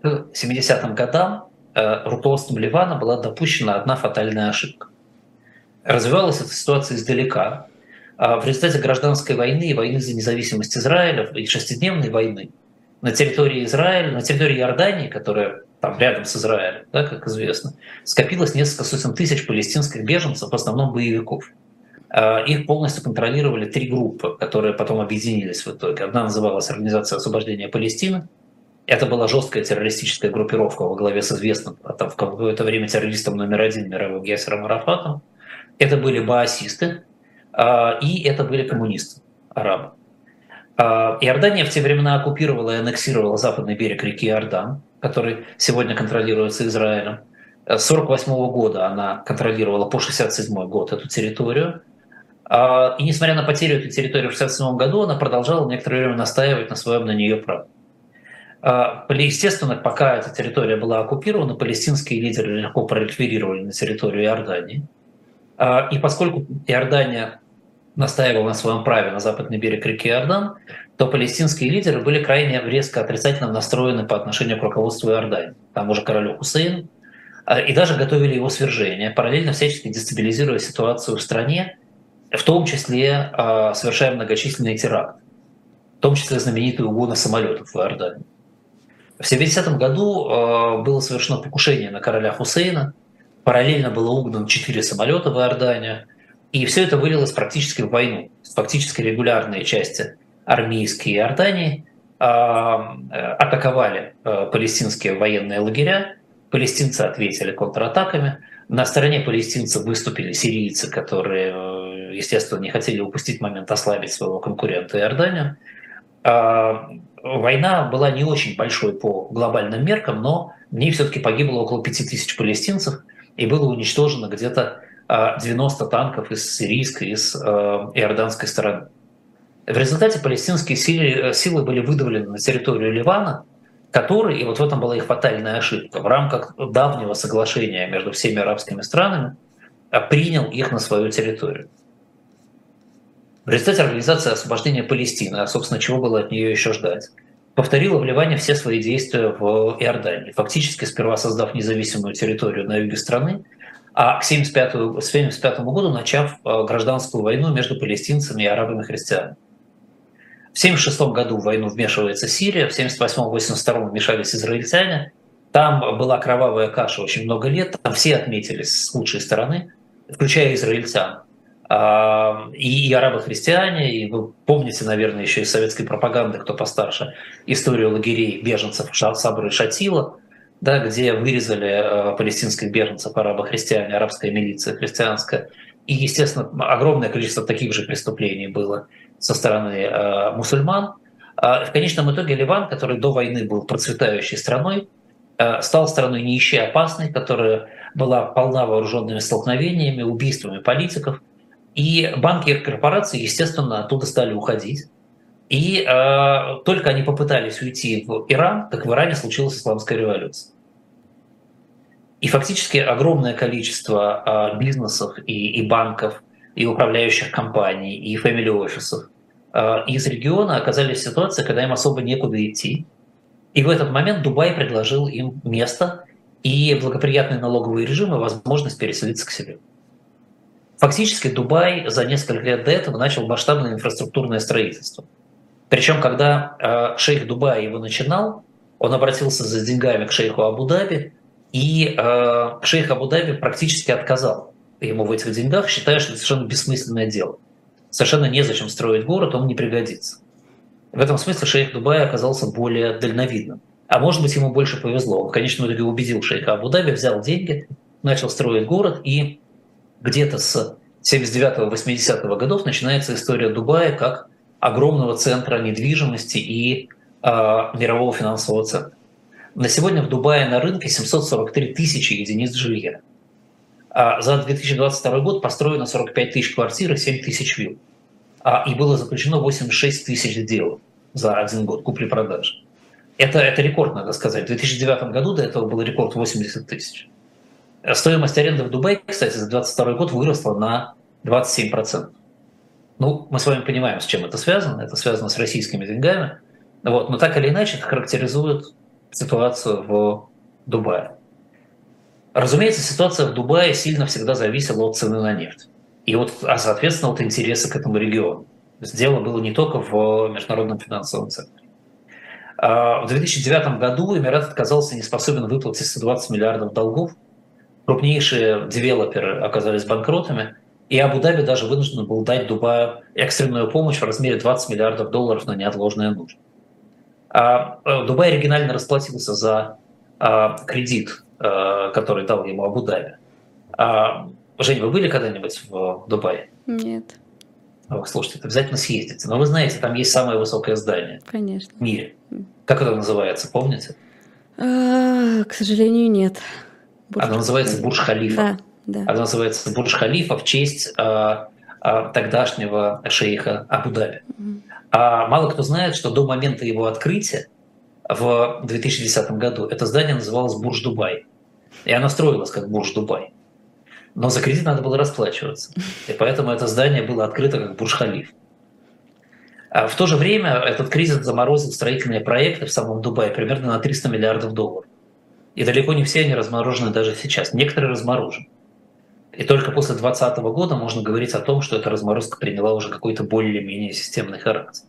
к 70-м годам э, руководством Ливана была допущена одна фатальная ошибка. Развивалась эта ситуация издалека. А в результате гражданской войны и войны за независимость Израиля и шестидневной войны на территории Израиля, на территории Иордании, которая там рядом с Израилем, да, как известно, скопилось несколько сотен тысяч палестинских беженцев, в основном боевиков. А их полностью контролировали три группы, которые потом объединились в итоге. Одна называлась Организация освобождения Палестины, это была жесткая террористическая группировка во главе с известным а там, в какое-то время террористом номер один мировым Гессером Арафатом. Это были баасисты, а, и это были коммунисты, арабы. А, Иордания в те времена оккупировала и аннексировала западный берег реки Иордан, который сегодня контролируется Израилем. С 1948 года она контролировала по 1967 год эту территорию. И несмотря на потерю этой территории в 1967 году, она продолжала некоторое время настаивать на своем на нее праве. А, естественно, пока эта территория была оккупирована, палестинские лидеры легко пролиферировали на территорию Иордании. А, и поскольку Иордания настаивала на своем праве на западный берег реки Иордан, то палестинские лидеры были крайне резко отрицательно настроены по отношению к руководству Иордании, тому же королю Хусейну, а, и даже готовили его свержение, параллельно всячески дестабилизируя ситуацию в стране, в том числе совершая многочисленные теракты, в том числе знаменитые угоны самолетов в Иордании. В 70 году было совершено покушение на короля Хусейна, параллельно было угнано четыре самолета в Иорданию, и все это вылилось практически в войну. Фактически регулярные части армейские Иордании э, атаковали э, палестинские военные лагеря, палестинцы ответили контратаками, на стороне палестинцев выступили сирийцы, которые, естественно, не хотели упустить момент ослабить своего конкурента Иорданию. А, война была не очень большой по глобальным меркам, но в ней все-таки погибло около 5000 палестинцев и было уничтожено где-то 90 а, танков из сирийской, из а, иорданской стороны. В результате палестинские силы, силы были выдавлены на территорию Ливана, который, и вот в этом была их фатальная ошибка, в рамках давнего соглашения между всеми арабскими странами, принял их на свою территорию. В результате Организация освобождения Палестины, а, собственно, чего было от нее еще ждать, повторила в Ливане все свои действия в Иордании, фактически сперва создав независимую территорию на юге страны, а к 1975, году начав э, гражданскую войну между палестинцами и арабами-христианами. В 1976 году в войну вмешивается Сирия, в 1978-1982 вмешались израильтяне. Там была кровавая каша очень много лет, там все отметились с лучшей стороны, включая израильтян. И, арабы-христиане, и вы помните, наверное, еще из советской пропаганды, кто постарше, историю лагерей беженцев Сабры и Шатила, да, где вырезали э, палестинских беженцев арабо-христиане, арабская милиция христианская. И, естественно, огромное количество таких же преступлений было со стороны э, мусульман. А в конечном итоге Ливан, который до войны был процветающей страной, э, стал страной нищей, опасной, которая была полна вооруженными столкновениями, убийствами политиков – и банки и корпорации, естественно, оттуда стали уходить. И э, только они попытались уйти в Иран, как в Иране случилась исламская революция. И фактически огромное количество э, бизнесов и, и банков, и управляющих компаний, и фэмили-офисов э, из региона оказались в ситуации, когда им особо некуда идти. И в этот момент Дубай предложил им место и благоприятный налоговый режим и возможность переселиться к себе. Фактически Дубай за несколько лет до этого начал масштабное инфраструктурное строительство. Причем, когда э, шейх Дубая его начинал, он обратился за деньгами к шейху Абу-Даби, и э, шейх Абу-Даби практически отказал ему в этих деньгах, считая, что это совершенно бессмысленное дело. Совершенно незачем строить город, он не пригодится. В этом смысле шейх Дубая оказался более дальновидным. А может быть, ему больше повезло. Он в конечном итоге убедил шейха Абу-Даби, взял деньги, начал строить город, и где-то с 79-80-х годов начинается история Дубая как огромного центра недвижимости и э, мирового финансового центра. На сегодня в Дубае на рынке 743 тысячи единиц жилья. А за 2022 год построено 45 тысяч квартир и 7 тысяч вилл. А, и было заключено 86 тысяч сделок за один год купли-продажи. Это, это рекорд, надо сказать. В 2009 году до этого был рекорд 80 тысяч. Стоимость аренды в Дубае, кстати, за 2022 год выросла на 27%. Ну, мы с вами понимаем, с чем это связано. Это связано с российскими деньгами. Вот. Но так или иначе это характеризует ситуацию в Дубае. Разумеется, ситуация в Дубае сильно всегда зависела от цены на нефть. И вот, а соответственно, от интереса к этому региону. То есть дело было не только в международном финансовом центре. А в 2009 году Эмират отказался не способен выплатить 120 миллиардов долгов – крупнейшие девелоперы оказались банкротами, и Абу-Даби даже вынужден был дать Дубаю экстренную помощь в размере 20 миллиардов долларов на неотложные нужды. А э, Дубай оригинально расплатился за а, кредит, а, который дал ему Абу-Даби. А, Жень, вы были когда-нибудь в Дубае? Нет. Ох, слушайте, обязательно съездите. Но вы знаете, там есть самое высокое здание Конечно. в мире. Как это называется, помните? А, к сожалению, нет. Бурдж Она называется Бурдж-Халифа. Да, да. Она называется Бурдж-Халифа в честь э, э, тогдашнего шейха Абу-Даби. Угу. А мало кто знает, что до момента его открытия в 2010 году это здание называлось Бурдж-Дубай. И оно строилось как Бурдж-Дубай. Но за кредит надо было расплачиваться. И поэтому это здание было открыто как Бурдж-Халифа. А в то же время этот кризис заморозил строительные проекты в самом Дубае примерно на 300 миллиардов долларов. И далеко не все они разморожены даже сейчас. Некоторые разморожены. И только после 2020 года можно говорить о том, что эта разморозка приняла уже какой-то более-менее системный характер.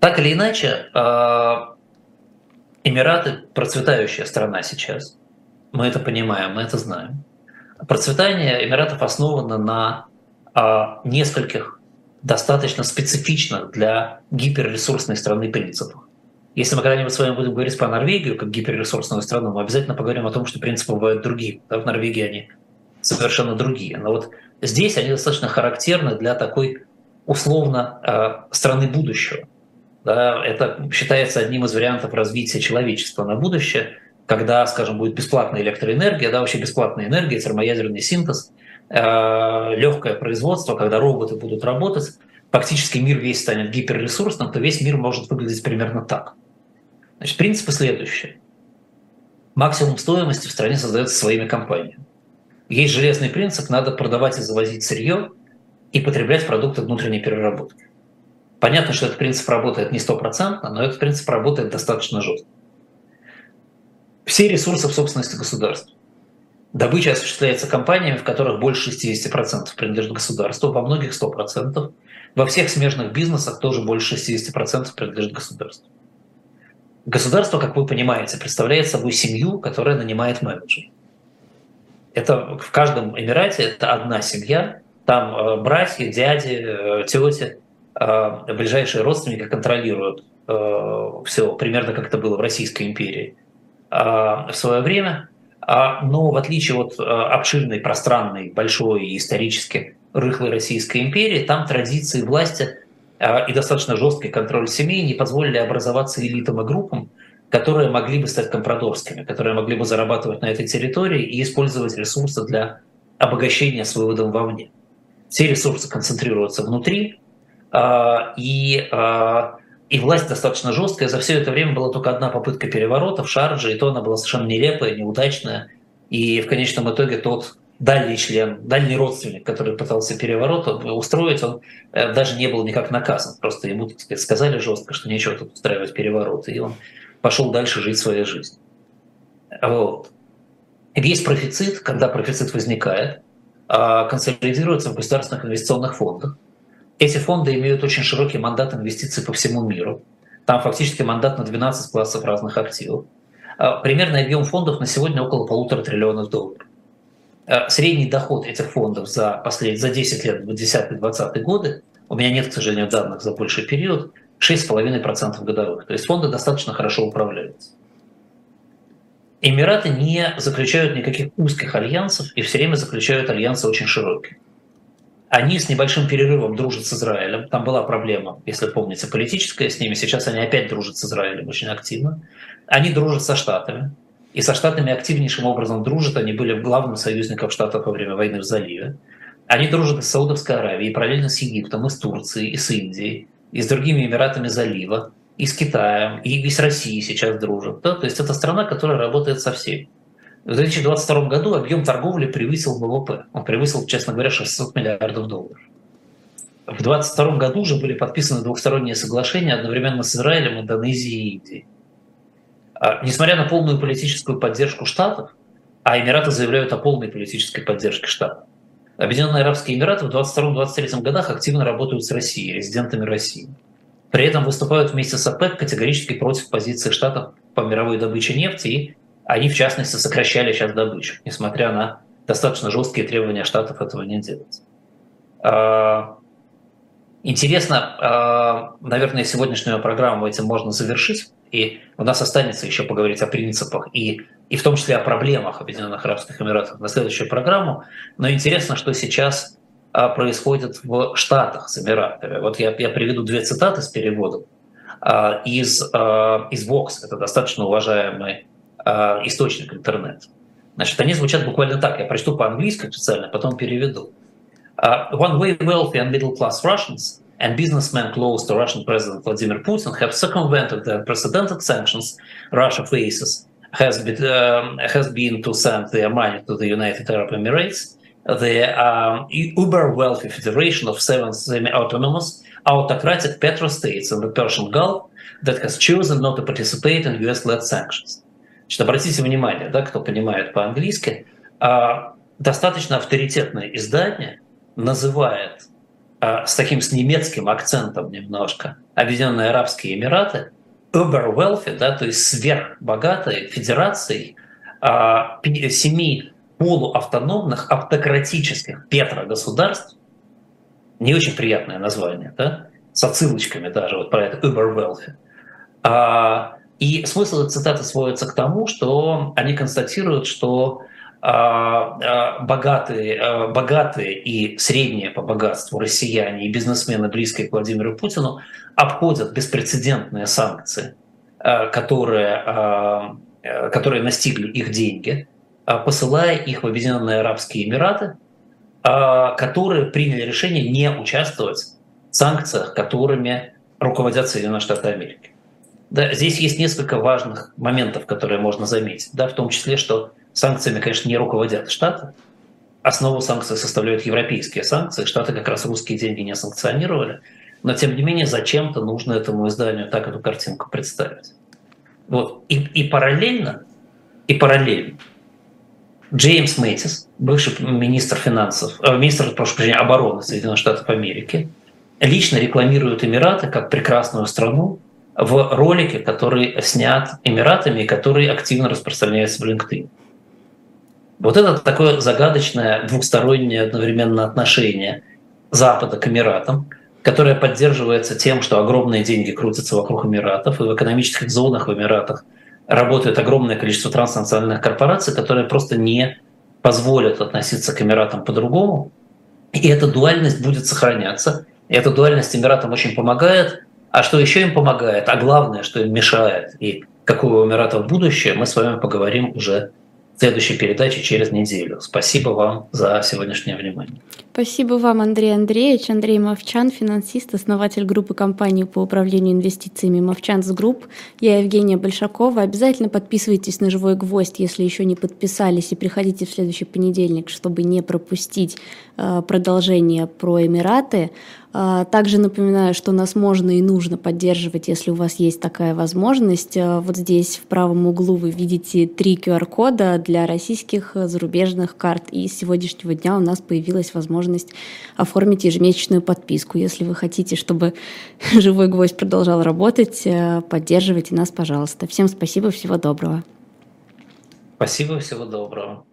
Так или иначе, а, Эмираты – процветающая страна сейчас. Мы это понимаем, мы это знаем. Процветание Эмиратов основано на а, нескольких достаточно специфичных для гиперресурсной страны принципах. Если мы когда-нибудь с вами будем говорить про Норвегию как гиперресурсную страну, мы обязательно поговорим о том, что принципы бывают другие. Да, в Норвегии они совершенно другие. Но вот здесь они достаточно характерны для такой условно э, страны будущего. Да, это считается одним из вариантов развития человечества на будущее, когда, скажем, будет бесплатная электроэнергия, да, вообще бесплатная энергия, термоядерный синтез, э, легкое производство, когда роботы будут работать, фактически мир весь станет гиперресурсным, то весь мир может выглядеть примерно так. Значит, принципы следующие. Максимум стоимости в стране создается своими компаниями. Есть железный принцип, надо продавать и завозить сырье и потреблять продукты внутренней переработки. Понятно, что этот принцип работает не стопроцентно, но этот принцип работает достаточно жестко. Все ресурсы в собственности государства. Добыча осуществляется компаниями, в которых больше 60% принадлежит государству, во многих 100%. Во всех смежных бизнесах тоже больше 60% принадлежит государству. Государство, как вы понимаете, представляет собой семью, которая нанимает менеджера. Это в каждом Эмирате это одна семья, там э, братья, дяди, э, тети, э, ближайшие родственники контролируют все, примерно как это было в Российской империи в свое время. А, но в отличие от обширной, пространной, большой и исторически рыхлой Российской империи, там традиции власти и достаточно жесткий контроль семей не позволили образоваться элитам и группам, которые могли бы стать компрадорскими, которые могли бы зарабатывать на этой территории и использовать ресурсы для обогащения с выводом вовне. Все ресурсы концентрируются внутри, а, и, а, и власть достаточно жесткая. За все это время была только одна попытка переворота в Шарже, и то она была совершенно нелепая, неудачная. И в конечном итоге тот дальний член, дальний родственник, который пытался переворот устроить, он э, даже не был никак наказан. Просто ему так сказать, сказали жестко, что нечего тут устраивать переворот. И он пошел дальше жить своей жизнью. Вот. Весь профицит, когда профицит возникает, а, консолидируется в государственных инвестиционных фондах. Эти фонды имеют очень широкий мандат инвестиций по всему миру. Там фактически мандат на 12 классов разных активов. А, примерный объем фондов на сегодня около полутора триллионов долларов. А, средний доход этих фондов за, послед... за 10 лет, 10-20 годы, у меня нет, к сожалению, данных за больший период, 6,5% годовых. То есть фонды достаточно хорошо управляются. Эмираты не заключают никаких узких альянсов и все время заключают альянсы очень широкие. Они с небольшим перерывом дружат с Израилем. Там была проблема, если помните, политическая с ними. Сейчас они опять дружат с Израилем очень активно. Они дружат со Штатами. И со Штатами активнейшим образом дружат. Они были главным союзником Штатов во время войны в заливе. Они дружат и с Саудовской Аравией, параллельно с Египтом, и с Турцией, и с Индией и с другими Эмиратами залива, и с Китаем, и с Россией сейчас дружат. Да? То есть это страна, которая работает со всеми. В 2022 году объем торговли превысил ВВП. Он превысил, честно говоря, 600 миллиардов долларов. В 2022 году уже были подписаны двухсторонние соглашения одновременно с Израилем, Индонезией и Индией. А, несмотря на полную политическую поддержку Штатов, а Эмираты заявляют о полной политической поддержке Штатов, Объединенные Арабские Эмираты в 22-23 годах активно работают с Россией, резидентами России. При этом выступают вместе с ОПЕК категорически против позиции Штатов по мировой добыче нефти, и они, в частности, сокращали сейчас добычу, несмотря на достаточно жесткие требования Штатов этого не делать. А, интересно, а, наверное, сегодняшнюю программу этим можно завершить, и у нас останется еще поговорить о принципах и и в том числе о проблемах Объединенных Арабских Эмиратов на следующую программу. Но интересно, что сейчас а, происходит в Штатах с Эмиратами. Вот я, я приведу две цитаты с переводом а, из, а, из Vox, это достаточно уважаемый источник интернета. Значит, они звучат буквально так. Я прочту по-английски специально, потом переведу. One way wealthy and middle class Russians and businessmen close to Russian President Vladimir Putin have circumvented the unprecedented sanctions Russia faces has been, um, has been to send their money to the United Arab Emirates, the um, uber wealthy federation of seven semi-autonomous autocratic petrostates in the Persian Gulf that has chosen not to participate in US-led sanctions. Значит, обратите внимание, да, кто понимает по-английски, достаточно авторитетное издание называет с таким с немецким акцентом немножко Объединенные Арабские Эмираты uber wealthy, да, то есть сверхбогатой федерацией а, семи полуавтономных автократических петрогосударств, не очень приятное название, да, с отсылочками даже вот про это uber wealthy. А, и смысл этой цитаты сводится к тому, что они констатируют, что а, а, богатые, а, богатые и средние по богатству россияне и бизнесмены, близкие к Владимиру Путину, обходят беспрецедентные санкции, которые, которые настигли их деньги, посылая их в Объединенные Арабские Эмираты, которые приняли решение не участвовать в санкциях, которыми руководят Соединенные Штаты Америки. Да, здесь есть несколько важных моментов, которые можно заметить, да, в том числе, что Санкциями, конечно, не руководят Штаты. Основу санкций составляют европейские санкции. Штаты как раз русские деньги не санкционировали. Но, тем не менее, зачем-то нужно этому изданию так эту картинку представить. Вот. И, и параллельно, и параллельно Джеймс Мэтис, бывший министр финансов, э, министр, прошу прощения, обороны Соединенных Штатов Америки, лично рекламирует Эмираты как прекрасную страну в ролике, который снят Эмиратами и который активно распространяется в LinkedIn. Вот это такое загадочное двухстороннее одновременно отношение Запада к Эмиратам, которое поддерживается тем, что огромные деньги крутятся вокруг Эмиратов, и в экономических зонах в Эмиратах работает огромное количество транснациональных корпораций, которые просто не позволят относиться к Эмиратам по-другому. И эта дуальность будет сохраняться. И эта дуальность Эмиратам очень помогает. А что еще им помогает, а главное, что им мешает, и какое у Эмиратов будущее, мы с вами поговорим уже следующей передаче через неделю. Спасибо вам за сегодняшнее внимание. Спасибо вам, Андрей Андреевич. Андрей Мовчан, финансист, основатель группы компаний по управлению инвестициями Movchan's Group. Я Евгения Большакова. Обязательно подписывайтесь на «Живой гвоздь», если еще не подписались, и приходите в следующий понедельник, чтобы не пропустить э, продолжение про Эмираты. А, также напоминаю, что нас можно и нужно поддерживать, если у вас есть такая возможность. А, вот здесь в правом углу вы видите три QR-кода для российских э, зарубежных карт. И с сегодняшнего дня у нас появилась возможность оформить ежемесячную подписку. Если вы хотите, чтобы «Живой гвоздь» продолжал работать, э, поддерживайте нас, пожалуйста. Всем спасибо, всего доброго. Спасибо, всего доброго.